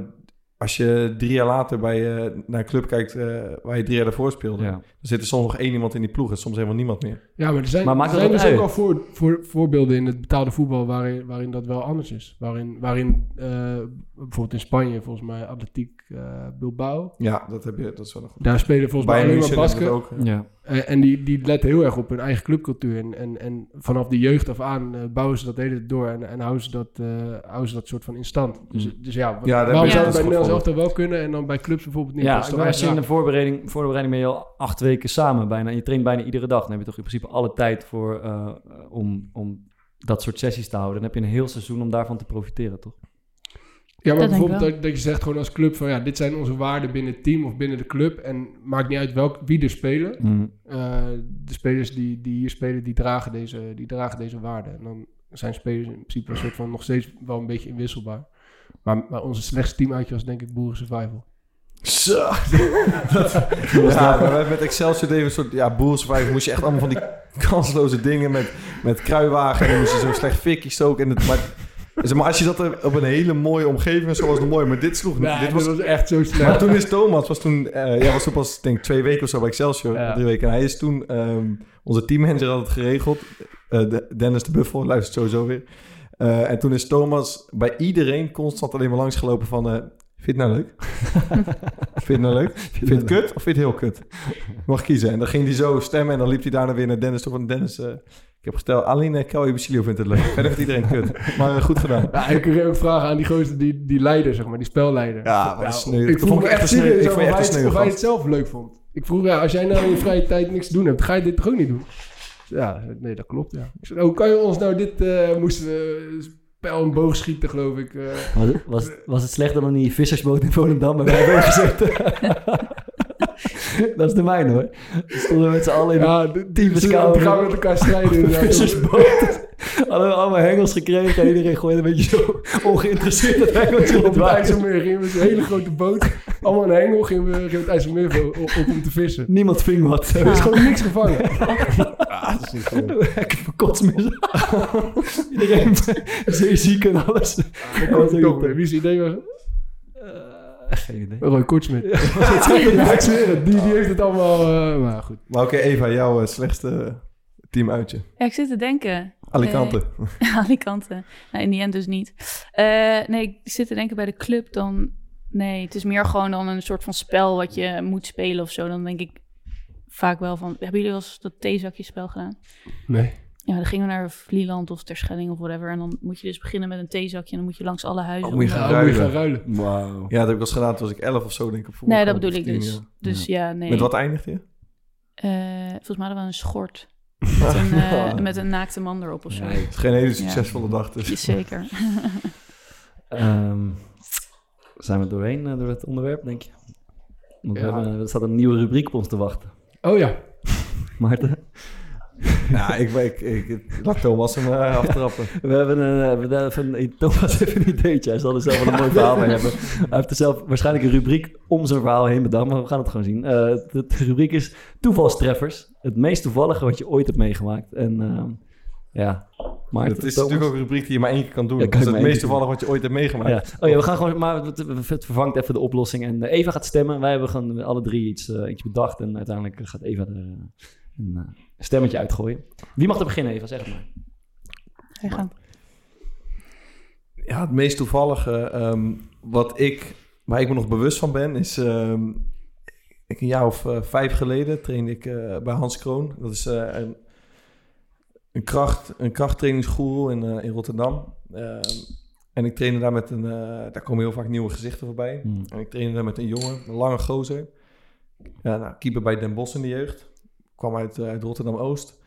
Speaker 4: als je drie jaar later bij, eh, naar een club kijkt eh, waar je drie jaar daarvoor speelde,
Speaker 1: Ja.
Speaker 4: dan zit er soms nog één iemand in die ploeg en soms helemaal niemand meer.
Speaker 5: Ja, maar er zijn,
Speaker 1: Maar maakt
Speaker 5: er zijn
Speaker 1: ook
Speaker 5: dus ook al voor, voor, voorbeelden in het betaalde voetbal waarin, waarin dat wel anders is. Waarin, waarin eh, bijvoorbeeld in Spanje, volgens mij Atletiek eh, Bilbao.
Speaker 4: Ja, dat, heb je, dat is wel nog goed.
Speaker 5: Daar spelen volgens mij alleen maar Basken.
Speaker 4: ook.
Speaker 1: Ja.
Speaker 5: Eh, en die, die letten heel erg op hun eigen clubcultuur. En, en, en vanaf de jeugd af aan eh, bouwen ze dat hele tijd door. En, en houden, ze dat, eh, houden ze dat soort van in stand. Dus,
Speaker 1: Mm.
Speaker 5: dus ja,
Speaker 4: Ja,
Speaker 5: waarom zou
Speaker 6: dus
Speaker 5: het bij Nederlands
Speaker 4: voor.
Speaker 5: elftal wel kunnen en dan bij clubs bijvoorbeeld niet?
Speaker 1: Ja,
Speaker 5: Dat
Speaker 1: toch
Speaker 5: wel
Speaker 1: als je in de voorbereiding, voorbereiding ben je al acht weken samen bijna. En je traint bijna iedere dag. Dan heb je toch in principe alle tijd voor eh, om, om dat soort sessies te houden. Dan heb je een heel seizoen om daarvan te profiteren, toch?
Speaker 5: Ja, maar
Speaker 6: Dat
Speaker 5: bijvoorbeeld dat, dat je zegt gewoon als club van ja, dit zijn onze waarden binnen het team of binnen de club. En maakt niet uit welk, wie er spelen.
Speaker 1: Mm.
Speaker 5: Eh, de spelers die, die hier spelen, die dragen, deze, die dragen deze waarden. En dan zijn spelers in principe een soort van nog steeds wel een beetje inwisselbaar. Maar, maar onze slechtste teamuitje was denk ik Boeren Survival.
Speaker 4: Zo. ja, maar met Excelsior deden een soort... Ja, boerensurvival moest je echt allemaal van die kansloze dingen met, met kruiwagen. En dan moest je zo slecht fikkie stoken. En het, maar, maar als je dat op een hele mooie omgeving was, was het mooi. Maar dit sloeg niet. Dit was,
Speaker 5: echt zo slecht.
Speaker 4: maar toen is Thomas, was toen... eh ja, was toen pas, denk ik, twee weken of zo bij Excelsior.
Speaker 5: Ja.
Speaker 4: Drie weken. En hij is toen... ehm, onze teammanager had het geregeld. Eh, de- Dennis de Buffel, luistert sowieso weer. Eh, en toen is Thomas bij iedereen constant alleen maar langsgelopen van... eh, Vind je het nou leuk? vind je het nou leuk? Vind je het kut of vind je het heel kut? Mag kiezen. En dan ging hij zo stemmen en dan liep hij daarna weer naar Dennis toe van Dennis... eh, ik heb gesteld, alleen Kelly Basilio vindt het leuk. Verder vindt iedereen kut. Maar eh, goed gedaan.
Speaker 5: Ja, ik kreeg ook vragen aan die gozer, die, die leider, zeg maar, die spelleider.
Speaker 4: Ja, dat is sneu.
Speaker 5: ik vroeg
Speaker 4: vond
Speaker 5: me
Speaker 4: ik echt sneu- ik vond je echt
Speaker 5: het-
Speaker 4: sneu
Speaker 5: of hij het zelf leuk vond. Ik vroeg, ja, als jij nou in je vrije tijd niks te doen hebt, ga je dit toch ook niet doen? Ja, nee, dat klopt, ja. Ik zei, oh, kan je ons nou dit, eh, moesten we pijl en boog schieten, geloof ik. eh.
Speaker 1: Was, het- was, was het slechter dan die vissersboot in Volendam waar wij hebben gezeten? dat is de mijne hoor. We stonden met z'n allen in
Speaker 5: ja,
Speaker 1: een
Speaker 5: de-
Speaker 1: team
Speaker 5: die
Speaker 1: scouting.
Speaker 5: die gaan met elkaar strijden.
Speaker 1: vissersboot. Hadden we allemaal hengels gekregen en iedereen gooide een beetje zo ongeïnteresseerd het hengeltje op het.
Speaker 5: IJsselmeer gingen we met een hele grote boot. Allemaal een hengel gingen we, we het IJsselmeer op, op om te vissen.
Speaker 1: Niemand ving wat.
Speaker 5: Er is gewoon niks gevangen.
Speaker 1: Ik heb kotsmis. Iedereen zeer ziek en alles.
Speaker 5: Dat er toch weer. Wie is het idee was?
Speaker 1: Eh, geen idee.
Speaker 5: Roy Kortsmit. ja, ik zweer het. Die, die heeft het allemaal... eh, maar goed.
Speaker 4: Maar oké, Eva, jouw eh, slechtste team uitje.
Speaker 6: Ja, ik zit te denken.
Speaker 4: Alicante.
Speaker 6: Eh, Alicante. Nou, in die end dus niet. Eh, nee, ik zit te denken bij de club dan... Nee, het is meer gewoon dan een soort van spel wat je moet spelen of zo. Dan denk ik vaak wel van... Hebben jullie wel eens dat theezakjespel gedaan?
Speaker 5: Nee.
Speaker 6: Ja, dan gingen we naar Vlieland of Terschelling of whatever. En dan moet je dus beginnen met een theezakje. En dan moet je langs alle huizen.
Speaker 4: Oh, moet je
Speaker 6: om,
Speaker 4: gaan
Speaker 5: moet je
Speaker 4: ruilen.
Speaker 5: gaan ruilen.
Speaker 1: Wauw.
Speaker 4: Ja, dat heb ik wel eens gedaan toen was ik 11 of zo, denk ik.
Speaker 6: Nee, dat bedoel ik
Speaker 4: 10,
Speaker 6: dus.
Speaker 4: ja.
Speaker 6: Dus ja, nee.
Speaker 4: Met wat eindigde je?
Speaker 6: Eh, volgens mij hadden we een schort. Met een, eh, met een naakte man erop of zo.
Speaker 1: Ja,
Speaker 4: Het is geen hele succesvolle dag, dus.
Speaker 6: Zeker.
Speaker 1: Ehm, zijn we doorheen eh, door het onderwerp, denk je? Want we hebben, er staat een nieuwe rubriek op ons te wachten.
Speaker 5: Oh ja.
Speaker 1: Maarten?
Speaker 4: Ja, ik, ik, ik, ik laat Thomas hem eh, aftrappen.
Speaker 1: We hebben een, eh, we hebben een Thomas heeft een ideetje. Hij zal er zelf wel een mooi verhaal bij hebben. Hij heeft er zelf waarschijnlijk een rubriek om zijn verhaal heen bedacht, maar we gaan het gewoon zien. Eh, de, de rubriek is toevalstreffers. Het meest toevallige wat je ooit hebt meegemaakt. En ja, Maarten,
Speaker 4: Het is
Speaker 1: Thomas?
Speaker 4: natuurlijk ook een rubriek die je maar één keer kan doen.
Speaker 1: Ja,
Speaker 4: dat is het
Speaker 1: maar
Speaker 4: meest
Speaker 1: één keer
Speaker 4: toevallig wat je ooit hebt meegemaakt.
Speaker 1: Ja. Oh ja, we gaan gewoon, maar het, vervangt even de oplossing. En Eva gaat stemmen. Wij hebben gewoon alle drie iets, iets bedacht. En uiteindelijk gaat Eva er eh, een stemmetje uitgooien. Wie mag er beginnen, Eva? Zeg het maar.
Speaker 6: Ga je gang.
Speaker 4: Ja, het meest toevallige ehm, wat ik, waar ik me nog bewust van ben, is ehm, ik een jaar of eh, vijf geleden trainde ik eh, bij Hans Kroon. Dat is eh, een, een, kracht, een krachttrainingsgoeroe in, eh, in Rotterdam. Ehm, en ik trainde daar met een, daar komen heel vaak nieuwe gezichten voorbij.
Speaker 1: Hmm.
Speaker 4: En ik trainde daar met een jongen, een lange gozer. Ja, nou, keeper bij Den Bosch in de jeugd. Kwam uit, eh, uit Rotterdam-Oost.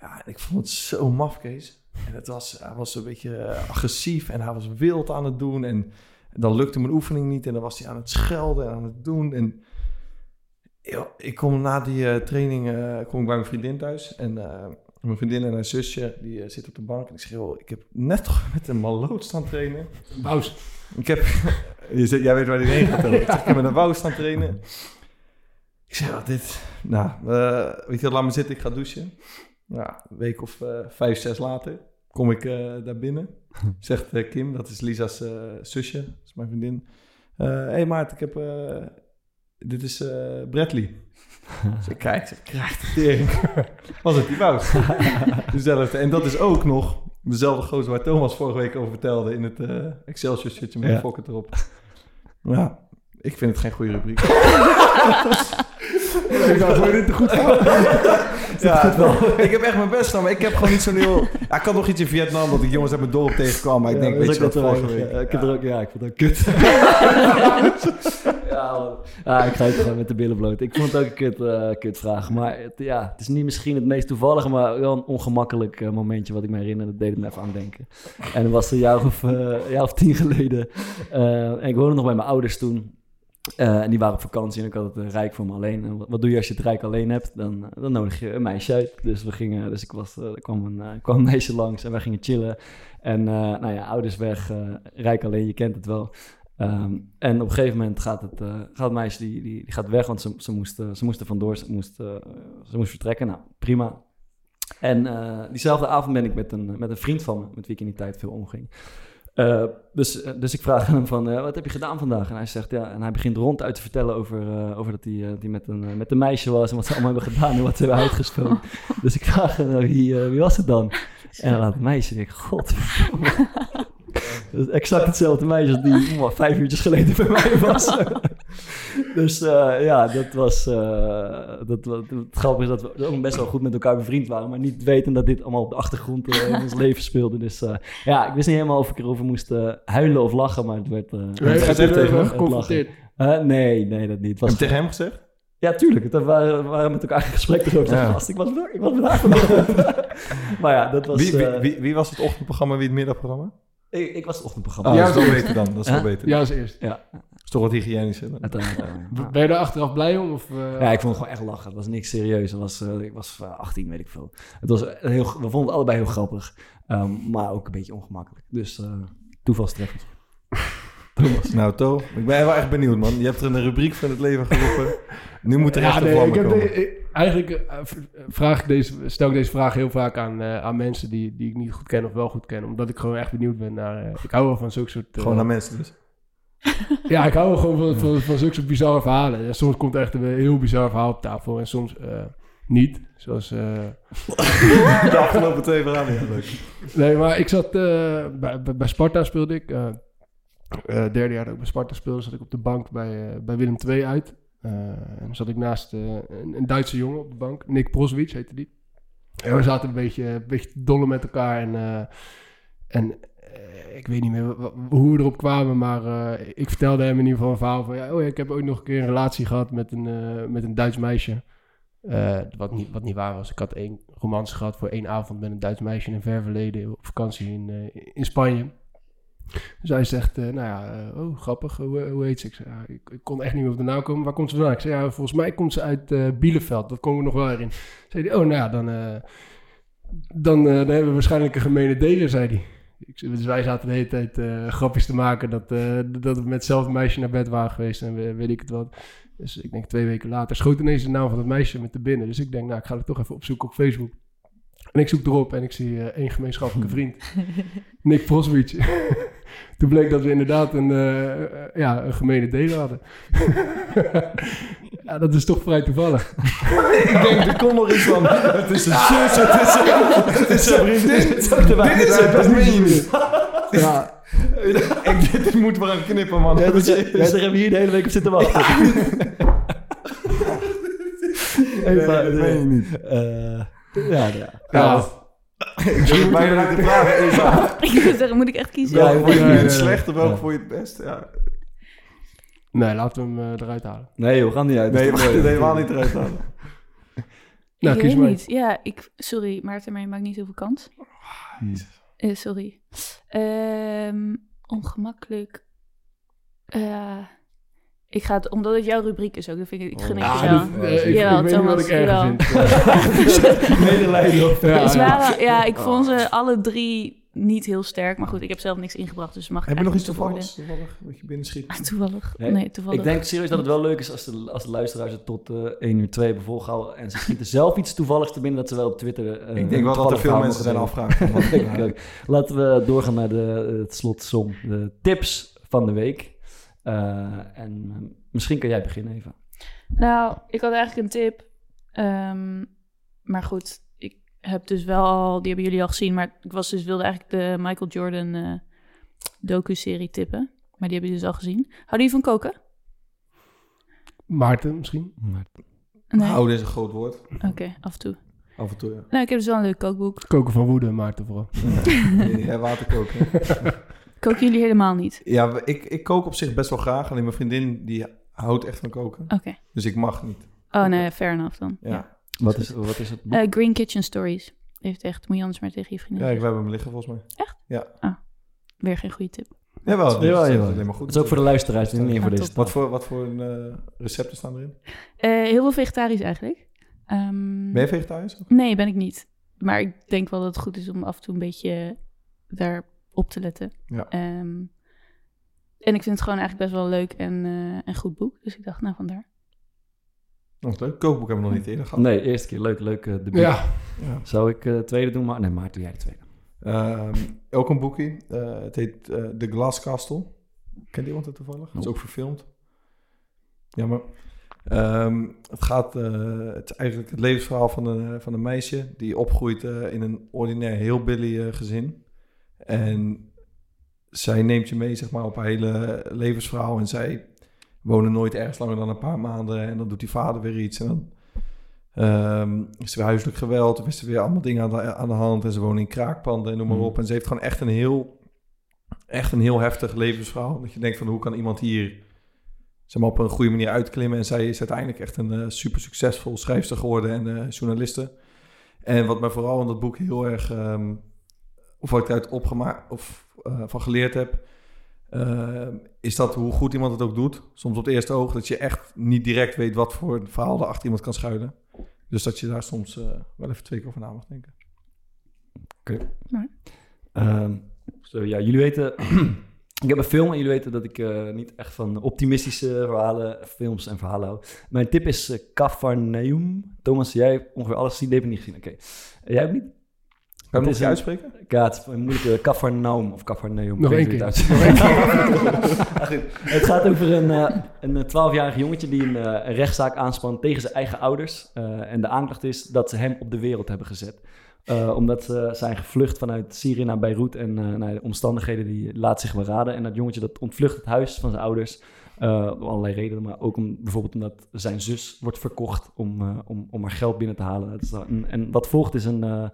Speaker 4: Ja, en ik vond het zo maf, Kees. En het was, hij was een beetje eh, agressief en hij was wild aan het doen. En, dan lukte mijn oefening niet en dan was hij aan het schelden en aan het doen. En ik kom na die eh, training eh, kom ik bij mijn vriendin thuis. En mijn vriendin en haar zusje, die zitten op de bank. En ik zeg, joh, ik heb net toch met een maloot staan trainen.
Speaker 5: Bous.
Speaker 4: Ik heb... jij weet waar die heen gaat. Ik heb met een wou staan trainen. Ik zeg, wat dit... Nou, eh, weet je laat me zitten, ik ga douchen. Nou, een week of eh, vijf, zes later kom ik eh, daar binnen. Zegt Kim, dat is Lisa's zusje, dat is mijn vriendin. Hé hey Maart, ik heb... dit is Bradley. Dus ik kijk, ik krijg de tering. Was het die Wout? Dezelfde. En dat is ook nog dezelfde gozer waar Thomas vorige week over vertelde in het eh, Excelsior shirtje met
Speaker 1: Ja.
Speaker 4: een fokken erop. Ja, ik vind het geen goede rubriek.
Speaker 5: Ik dacht, gewoon dit te goed voor.
Speaker 4: ja, ik heb echt mijn best gedaan, maar ik heb gewoon niet zo'n heel... Ja, ik had nog iets in Vietnam dat ik jongens uit mijn dorp tegenkwam, maar ik denk, weet
Speaker 1: dat
Speaker 4: je wat, vorige
Speaker 1: te
Speaker 4: week...
Speaker 1: ik heb er ook, ja, ik het ook kut. Ja, ja, ik ga het gewoon met de billen bloot. Ik vond het ook een kut, eh, kut vraag. Maar het, ja, het is niet misschien het meest toevallige, maar wel een ongemakkelijk eh, momentje wat ik me herinner. Dat deed het me even aan denken. En dat was een jaar of, een jaar of tien geleden. En ik woonde nog bij mijn ouders toen. Eh, en die waren op vakantie en ik had het eh, rijk voor me alleen. En wat, doe je als je het rijk alleen hebt? Dan, eh, dan nodig je een meisje uit. Dus we gingen, dus ik was, er kwam een, kwam een meisje langs en wij gingen chillen. En nou ja, ouders weg, rijk alleen, je kent het wel. Ehm, en op een gegeven moment gaat het, gaat meisje die, die, die gaat weg, want ze, ze, moest, ze moest er vandoor, ze moest, ze moest vertrekken. Nou, prima. En diezelfde avond ben ik met een, met een vriend van me, met wie ik in die tijd veel omging. Eh, dus, eh, dus ik vraag aan hem van, eh, wat heb je gedaan vandaag? En hij zegt, ja, en hij begint rond uit te vertellen over, over dat hij, hij met, een, met een meisje was en wat ze allemaal hebben gedaan en wat ze hebben uitgesproken. dus ik vraag hem, nou, wie, wie was het dan? En dan laat het meisje, en ik, god. Dat is exact hetzelfde meisje als die oh, vijf uurtjes geleden bij mij was. dus eh, ja, dat was... eh, dat, wat- het grappige is dat we ook best wel goed met elkaar bevriend waren... maar niet weten dat dit allemaal op de achtergrond eh, in ons leven speelde. Dus eh, ja, ik wist niet helemaal of ik erover moest huilen of lachen... maar het werd... eh, het
Speaker 5: Heb je
Speaker 1: werd
Speaker 5: er
Speaker 1: tegen
Speaker 5: geconfronteerd?
Speaker 1: Eh, nee, nee, dat niet. Het
Speaker 4: Heb
Speaker 1: was
Speaker 4: je tegen hem gezegd?
Speaker 1: ja, tuurlijk. We waren, we waren met elkaar in gesprek erover.
Speaker 4: Ja.
Speaker 1: Gast, ik was bedankt. Ik was bedankt. maar ja, dat was...
Speaker 4: Wie, wie,
Speaker 1: eh,
Speaker 4: wie, wie was het ochtendprogramma, wie het middagprogramma?
Speaker 1: Ik, ik was het ochtendprogramma.
Speaker 4: Oh,
Speaker 5: Ja,
Speaker 4: dat is wel beter dan. Dat is wel
Speaker 1: Ja?
Speaker 4: beter.
Speaker 5: Ja, als eerst.
Speaker 1: Ja,
Speaker 4: Dat is toch wat hygiënischer. dan.
Speaker 5: Ben je er achteraf blij om? Of, eh,
Speaker 1: Ja, ik vond het gewoon echt lachen. Het was niks serieus. Het was, eh, ik was eh, 18, weet ik veel. Het was heel, we vonden het allebei heel grappig. Ehm, maar ook een beetje ongemakkelijk. Dus eh toevalstreffend.
Speaker 4: Thomas. Nou, To, ik ben wel echt benieuwd, man. Je hebt er een rubriek van het leven geroepen. Nu moet er echt
Speaker 5: Ja,
Speaker 4: een
Speaker 5: nee, ik heb
Speaker 4: komen.
Speaker 5: de- ik- eigenlijk eh, vraag ik deze, stel ik deze vraag heel vaak aan, eh, aan mensen die, die ik niet goed ken of wel goed ken. Omdat ik gewoon echt benieuwd ben naar... eh, ik hou wel van zulke soort...
Speaker 4: Gewoon naar mensen dus.
Speaker 5: Ja, ik hou wel gewoon van, van, van zulke soort bizarre verhalen. En soms komt er echt een heel bizar verhaal op tafel en soms niet. Zoals...
Speaker 4: De afgelopen twee verhalen. Ja, leuk.
Speaker 5: Nee, maar ik zat bij, bij, bij Sparta speelde ik. Eh, derde jaar dat ik bij Sparta speelde, zat ik op de bank bij, eh, bij Willem II uit. Eh, en zat ik naast een, een Duitse jongen op de bank. Nick Proswitz heette die. En we zaten een beetje, een dollen met elkaar. En, en ik weet niet meer hoe we erop kwamen, maar ik vertelde hem in ieder geval een verhaal van... Ja, oh ja, ik heb ooit nog een keer een relatie gehad met een, met een Duits meisje. Wat, niet, wat niet waar was. Ik had één romance gehad voor één avond met een Duits meisje in een ver verleden op vakantie in, in Spanje. Dus hij zegt, eh, nou ja, eh, oh grappig, hoe, hoe heet ze? Ik, ik, kon echt niet meer op de naam komen. Waar komt ze vandaan? Ik zei, ja, volgens mij komt ze uit eh, Bielefeld. Dat kon ik nog wel in. Zei hij, oh nou ja, dan, eh, dan, eh, dan hebben we waarschijnlijk een gemene deler, zei hij. Ik, dus wij zaten de hele tijd eh, grapjes te maken dat, eh, dat we met hetzelfde meisje naar bed waren geweest en we- weet ik het wat. Dus ik denk twee weken later schoot ineens de naam van het meisje met te binnen. Dus ik denk, nou, ik ga het toch even opzoeken op Facebook. En ik zoek erop en ik zie eh, één gemeenschappelijke vriend. Nick Proswitz. Toen bleek dat we inderdaad een, eh, eh, ja, een gemene deler hadden. ja, dat is toch vrij toevallig.
Speaker 4: ik denk, er komt nog iets van. Het is een zus, het is een, het is een vriendin. Dit is het, dat meen je niet.
Speaker 5: Ja,
Speaker 4: Ik, dit moet maar aan knippen, man.
Speaker 1: Ja, dus,
Speaker 4: is-
Speaker 1: ja, daar hebben we hier de hele week op zitten wachten.
Speaker 4: Nee, dat meen je niet.
Speaker 1: Eh, ja, ja.
Speaker 5: ja.
Speaker 4: Ik durf bijna vragen, Eva.
Speaker 6: Ik wil zeggen, moet ik echt kiezen?
Speaker 1: Ja,
Speaker 4: vond je het
Speaker 5: nee.
Speaker 4: slecht of welke
Speaker 1: Ja.
Speaker 4: vond je het best? Ja.
Speaker 5: Nee, laten we hem eh, eruit halen.
Speaker 1: Nee joh, gaan niet uit.
Speaker 4: Nee,
Speaker 1: toch mooi.
Speaker 4: helemaal niet eruit halen.
Speaker 5: Nou,
Speaker 6: ik
Speaker 5: kies
Speaker 6: weet
Speaker 5: maar.
Speaker 6: niet. Ja, ik, sorry, Maarten, maar je maakt niet heel veel kans. Eh, sorry. Ehm, ongemakkelijk. Eh, ik ga het, omdat het jouw rubriek is ook, dan vind ik, ik gun het
Speaker 4: Ah,
Speaker 6: je
Speaker 5: Ja,
Speaker 6: wel.
Speaker 5: dus, eh, ik,
Speaker 6: Jawel,
Speaker 5: ik weet niet wat
Speaker 6: Thomas,
Speaker 5: ik vind. Ja, ja.
Speaker 6: ja, ik vond ze alle drie niet heel sterk. Maar goed, ik heb zelf niks ingebracht, dus mag ik
Speaker 4: Heb je nog iets toevalligs? Toevallig, wat je binnenschiet?
Speaker 6: beoordelen. Toevallig?
Speaker 1: Nee,
Speaker 6: Nee, toevallig.
Speaker 1: Ik denk serieus dat het wel leuk is als de, als de luisteraars het tot eh 1 uur 2 hebben volgehouden. En ze schieten zelf iets toevalligs te binnen dat ze wel op Twitter... eh,
Speaker 4: Ik denk wel dat er veel mensen zijn afvragen.
Speaker 1: Laten we doorgaan naar de, het slotsom. De tips van de week. Eh, en eh, misschien kan jij beginnen even.
Speaker 6: Nou, ik had eigenlijk een tip. Ehm, maar goed, ik heb dus wel al, die hebben jullie al gezien, maar ik was dus wilde eigenlijk de Michael Jordan eh docu-serie tippen. Maar die hebben jullie dus al gezien. Houden jullie van koken?
Speaker 5: Maarten misschien?
Speaker 6: Nee.
Speaker 4: Houden is een groot woord.
Speaker 6: Oké, af en toe.
Speaker 4: Af en toe, ja.
Speaker 6: Nou, ik heb dus wel een leuk kookboek.
Speaker 5: Koken van woede, Maarten vooral.
Speaker 4: Ja, water koken.
Speaker 6: Jullie helemaal niet?
Speaker 4: Ja, ik, ik kook op zich best wel graag. Alleen mijn vriendin die houd echt van koken.
Speaker 6: Oké.
Speaker 4: Dus ik mag niet.
Speaker 6: Oh nee, fair enough dan.
Speaker 4: Ja,
Speaker 6: Ja.
Speaker 1: Wat is, wat is het boek?
Speaker 6: Eh, Green Kitchen Stories. Heeft echt, moet je anders maar tegen je vriendin
Speaker 4: ja ik, we hebben hem liggen volgens mij.
Speaker 6: Weer geen goede tip.
Speaker 4: Jawel,
Speaker 1: Jawel,
Speaker 4: dat is
Speaker 1: jawel.
Speaker 4: alleen maar goed.
Speaker 1: Dat is ook voor de luisteraars, niet meer voor
Speaker 6: Ja,
Speaker 1: deze.
Speaker 4: Wat voor, wat voor eh, recepten staan erin?
Speaker 6: Eh, heel veel vegetarisch eigenlijk. Ehm,
Speaker 4: Ben je vegetarisch?
Speaker 6: Nee, ben ik niet. Maar ik denk wel dat het goed is om af en toe een beetje daarop te letten.
Speaker 4: Ja.
Speaker 6: Ehm, en ik vind het gewoon eigenlijk best wel leuk en, eh, en goed boek. Dus ik dacht, nou vandaar.
Speaker 4: Nog leuk. Kookboek hebben we nog niet eerder gehad.
Speaker 1: Nee, eerste keer. Leuk, leuk eh, debuut.
Speaker 5: Ja,
Speaker 4: Ja.
Speaker 1: Zou ik eh tweede doen? Maar nee, maar doe jij de tweede.
Speaker 4: Ehm, ook een boekje. Eh, het heet eh The Glass Castle. Kent iemand het toevallig? Het is ook verfilmd. Jammer. Ehm, het gaat... eh, het is eigenlijk het levensverhaal van een, van een meisje... die opgroeit eh, in een ordinair heel billy eh, gezin. En zij neemt je mee zeg maar, op haar hele levensverhaal. En zij wonen nooit ergens langer dan een paar maanden. En dan doet die vader weer iets. En dan Ehm, is er weer huiselijk geweld, of is er weer allemaal dingen aan de, aan de hand en ze wonen in kraakpanden en noem maar
Speaker 1: Mm.
Speaker 4: op. En ze heeft gewoon echt een heel, echt een heel heftig levensverhaal. Dat je denkt van hoe kan iemand hier zeg maar, op een goede manier uitklimmen. En zij is uiteindelijk echt een eh, super succesvol schrijfster geworden en eh, journaliste. En wat mij vooral in dat boek heel erg, ehm, of wat ik eruit opgemaakt of eh, van geleerd heb, eh, is dat hoe goed iemand het ook doet. Soms op het eerste oog dat je echt niet direct weet wat voor een verhaal er achter iemand kan schuilen. Dus dat je daar soms eh, wel even twee keer over na mag denken.
Speaker 1: Ehm, zo, ja, jullie weten... ik heb een film en jullie weten dat ik eh, niet echt van optimistische verhalen, films en verhalen hou. Mijn tip is uh, Cafarnaum. Thomas, jij hebt ongeveer alles gezien. Die heb ik niet gezien. Oké. Jij ook niet?
Speaker 4: Kan je
Speaker 1: Het
Speaker 4: nog uitspreken?
Speaker 1: Ja, het is een moeilijke Cafarnaum of Cafarnaum.
Speaker 5: Nog één keer.
Speaker 1: het goed. Het gaat over een, eh, een 12-jarig jongetje die een, eh, een rechtszaak aanspant tegen zijn eigen ouders. Eh, en de aanklacht is dat ze hem op de wereld hebben gezet. Eh, omdat ze zijn gevlucht vanuit Syrië naar Beirut. En eh, nou, de omstandigheden die laat zich beraden. En dat jongetje dat ontvlucht het huis van zijn ouders. eh, om allerlei redenen. Maar ook om, bijvoorbeeld omdat zijn zus wordt verkocht om, eh, om, om haar geld binnen te halen. Dat is dan- en, en wat volgt is een, eh,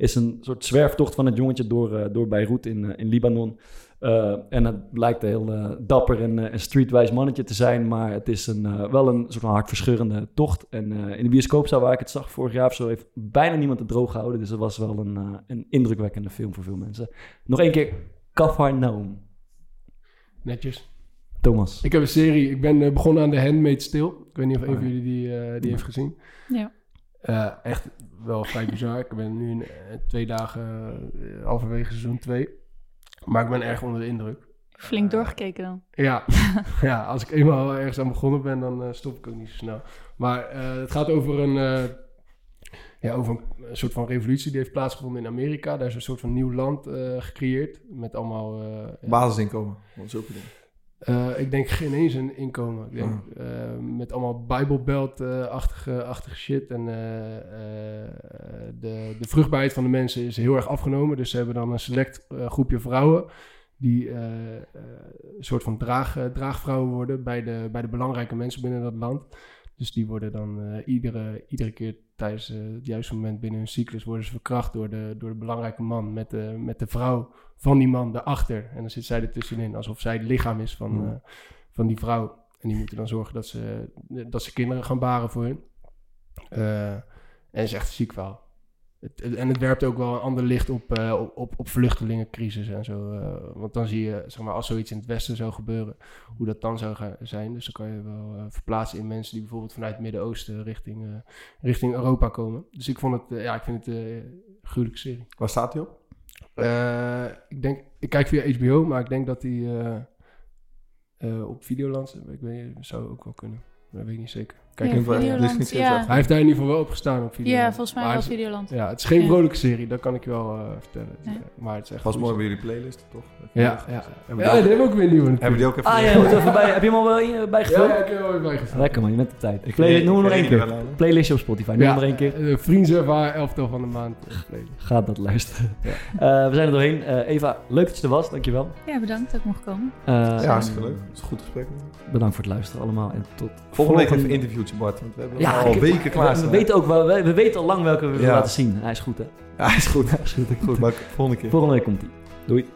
Speaker 1: is een soort zwerftocht van het jongetje door, eh, door Beirut in, eh, in Libanon. Eh, en het blijkt een heel dapper en, streetwise mannetje te zijn, maar het is een, eh, wel een soort van hartverscheurende tocht. En eh, in de bioscoopzaal waar ik het zag vorig jaar of zo, heeft bijna niemand het droog gehouden. Dus dat was wel een, eh, een indrukwekkende film voor veel mensen. Nog één keer, Cafarnaum.
Speaker 5: netjes.
Speaker 1: Thomas.
Speaker 5: Ik heb een serie, ik ben begonnen aan The Handmaid's Tale. Ik weet niet of een
Speaker 1: Oh,
Speaker 5: van
Speaker 1: ja.
Speaker 5: jullie die, eh, die heeft gezien.
Speaker 6: Ja.
Speaker 5: Eh, echt wel vrij bizar. Ik ben nu in, eh, twee dagen eh, halverwege seizoen 2. Maar ik ben erg onder de indruk.
Speaker 6: Flink doorgekeken dan.
Speaker 5: Ja, ja als ik eenmaal ergens aan begonnen ben, dan stop ik ook niet zo snel. Maar eh, het gaat over een, eh, ja, over een, soort van revolutie die heeft plaatsgevonden in Amerika. Daar is een soort van nieuw land eh, gecreëerd. Met allemaal... eh,
Speaker 4: Basisinkomen, want zulke dingen.
Speaker 5: Eh, ik denk geen eens een inkomen. Ik denk eh, met allemaal Bijbelbelt-achtige achtige shit. En eh, de, de vruchtbaarheid van de mensen is heel erg afgenomen. Dus ze hebben dan een select groepje vrouwen. Die een soort van draag, draagvrouwen worden bij de, bij de belangrijke mensen binnen dat land. Dus die worden dan eh, iedere, iedere keer tijdens eh, het juiste moment binnen hun cyclus worden ze verkracht door de, door de belangrijke man met de, met de vrouw van die man daarachter. En dan zit zij er tussenin, alsof zij het lichaam is van,
Speaker 1: Hmm.
Speaker 5: eh, van die vrouw. En die moeten dan zorgen dat ze, dat ze kinderen gaan baren voor hun. En het is echt een ziek verhaal. Het, en het werpt ook wel een ander licht op, eh, op, op, vluchtelingencrisis en zo. eh, want dan zie je, zeg maar, als zoiets in het Westen zou gebeuren, hoe dat dan zou gaan zijn. Dus dan kan je wel eh, verplaatsen in mensen die bijvoorbeeld vanuit het Midden-Oosten richting, richting Europa komen. Dus ik vond het, ja, ik vind het een gruwelijke serie.
Speaker 4: Waar staat hij op?
Speaker 5: Ik denk, ik kijk via HBO, maar ik denk dat hij op Videoland, ik weet zou ook wel kunnen. Maar dat weet ik niet zeker. Kijk,
Speaker 6: Ja, Videoland,
Speaker 4: is
Speaker 6: ja.
Speaker 5: hij heeft daar in ieder geval wel op gestaan op Videoland.
Speaker 6: Ja, volgens mij
Speaker 5: Maar
Speaker 6: was
Speaker 5: het-
Speaker 6: Videoland.
Speaker 5: Ja, het is geen
Speaker 6: Ja.
Speaker 5: vrolijke serie, dat kan ik je wel eh, vertellen. Is,
Speaker 6: Ja.
Speaker 5: eh, Maar het is echt
Speaker 4: Was mooi bij jullie playlist, toch?
Speaker 5: Ja, ja.
Speaker 4: Hebben
Speaker 5: Ja, hebben we ook weer een nieuwe
Speaker 4: hebben die ook even...
Speaker 1: Ah ja, moet even bij, heb je hem al wel
Speaker 5: Ja,
Speaker 1: bijgevuld?
Speaker 5: ja, ik heb er wel weer bijgevuld.
Speaker 1: Lekker man, je bent op tijd.
Speaker 4: Ik
Speaker 1: Play, noem hem nog één keer.
Speaker 4: wel,
Speaker 1: Playlistje op Spotify, noem hem nog één keer.
Speaker 5: eh, Vrienden waar elftal van de maand. eh, playlist.
Speaker 1: Ga dat luisteren. Eh, we zijn er doorheen. Eh, Eva, leuk dat je er was. Dankjewel.
Speaker 6: Ja, bedankt dat ik mocht komen.
Speaker 1: Eh,
Speaker 4: Ja, hartstikke leuk. Het is een goed gesprek.
Speaker 1: Bedankt voor het luisteren allemaal. En tot
Speaker 4: Volgende week even een interviewtje, Bart. Want we hebben
Speaker 1: Ja,
Speaker 4: al weken klaar
Speaker 1: we, we weten ook wel, we, we weten al lang welke we willen laten zien. Hij is goed hè.
Speaker 4: Ja, is goed.
Speaker 1: Hij is goed.
Speaker 4: Goed, maar volgende keer.
Speaker 1: Volgende week komt hij. Doei.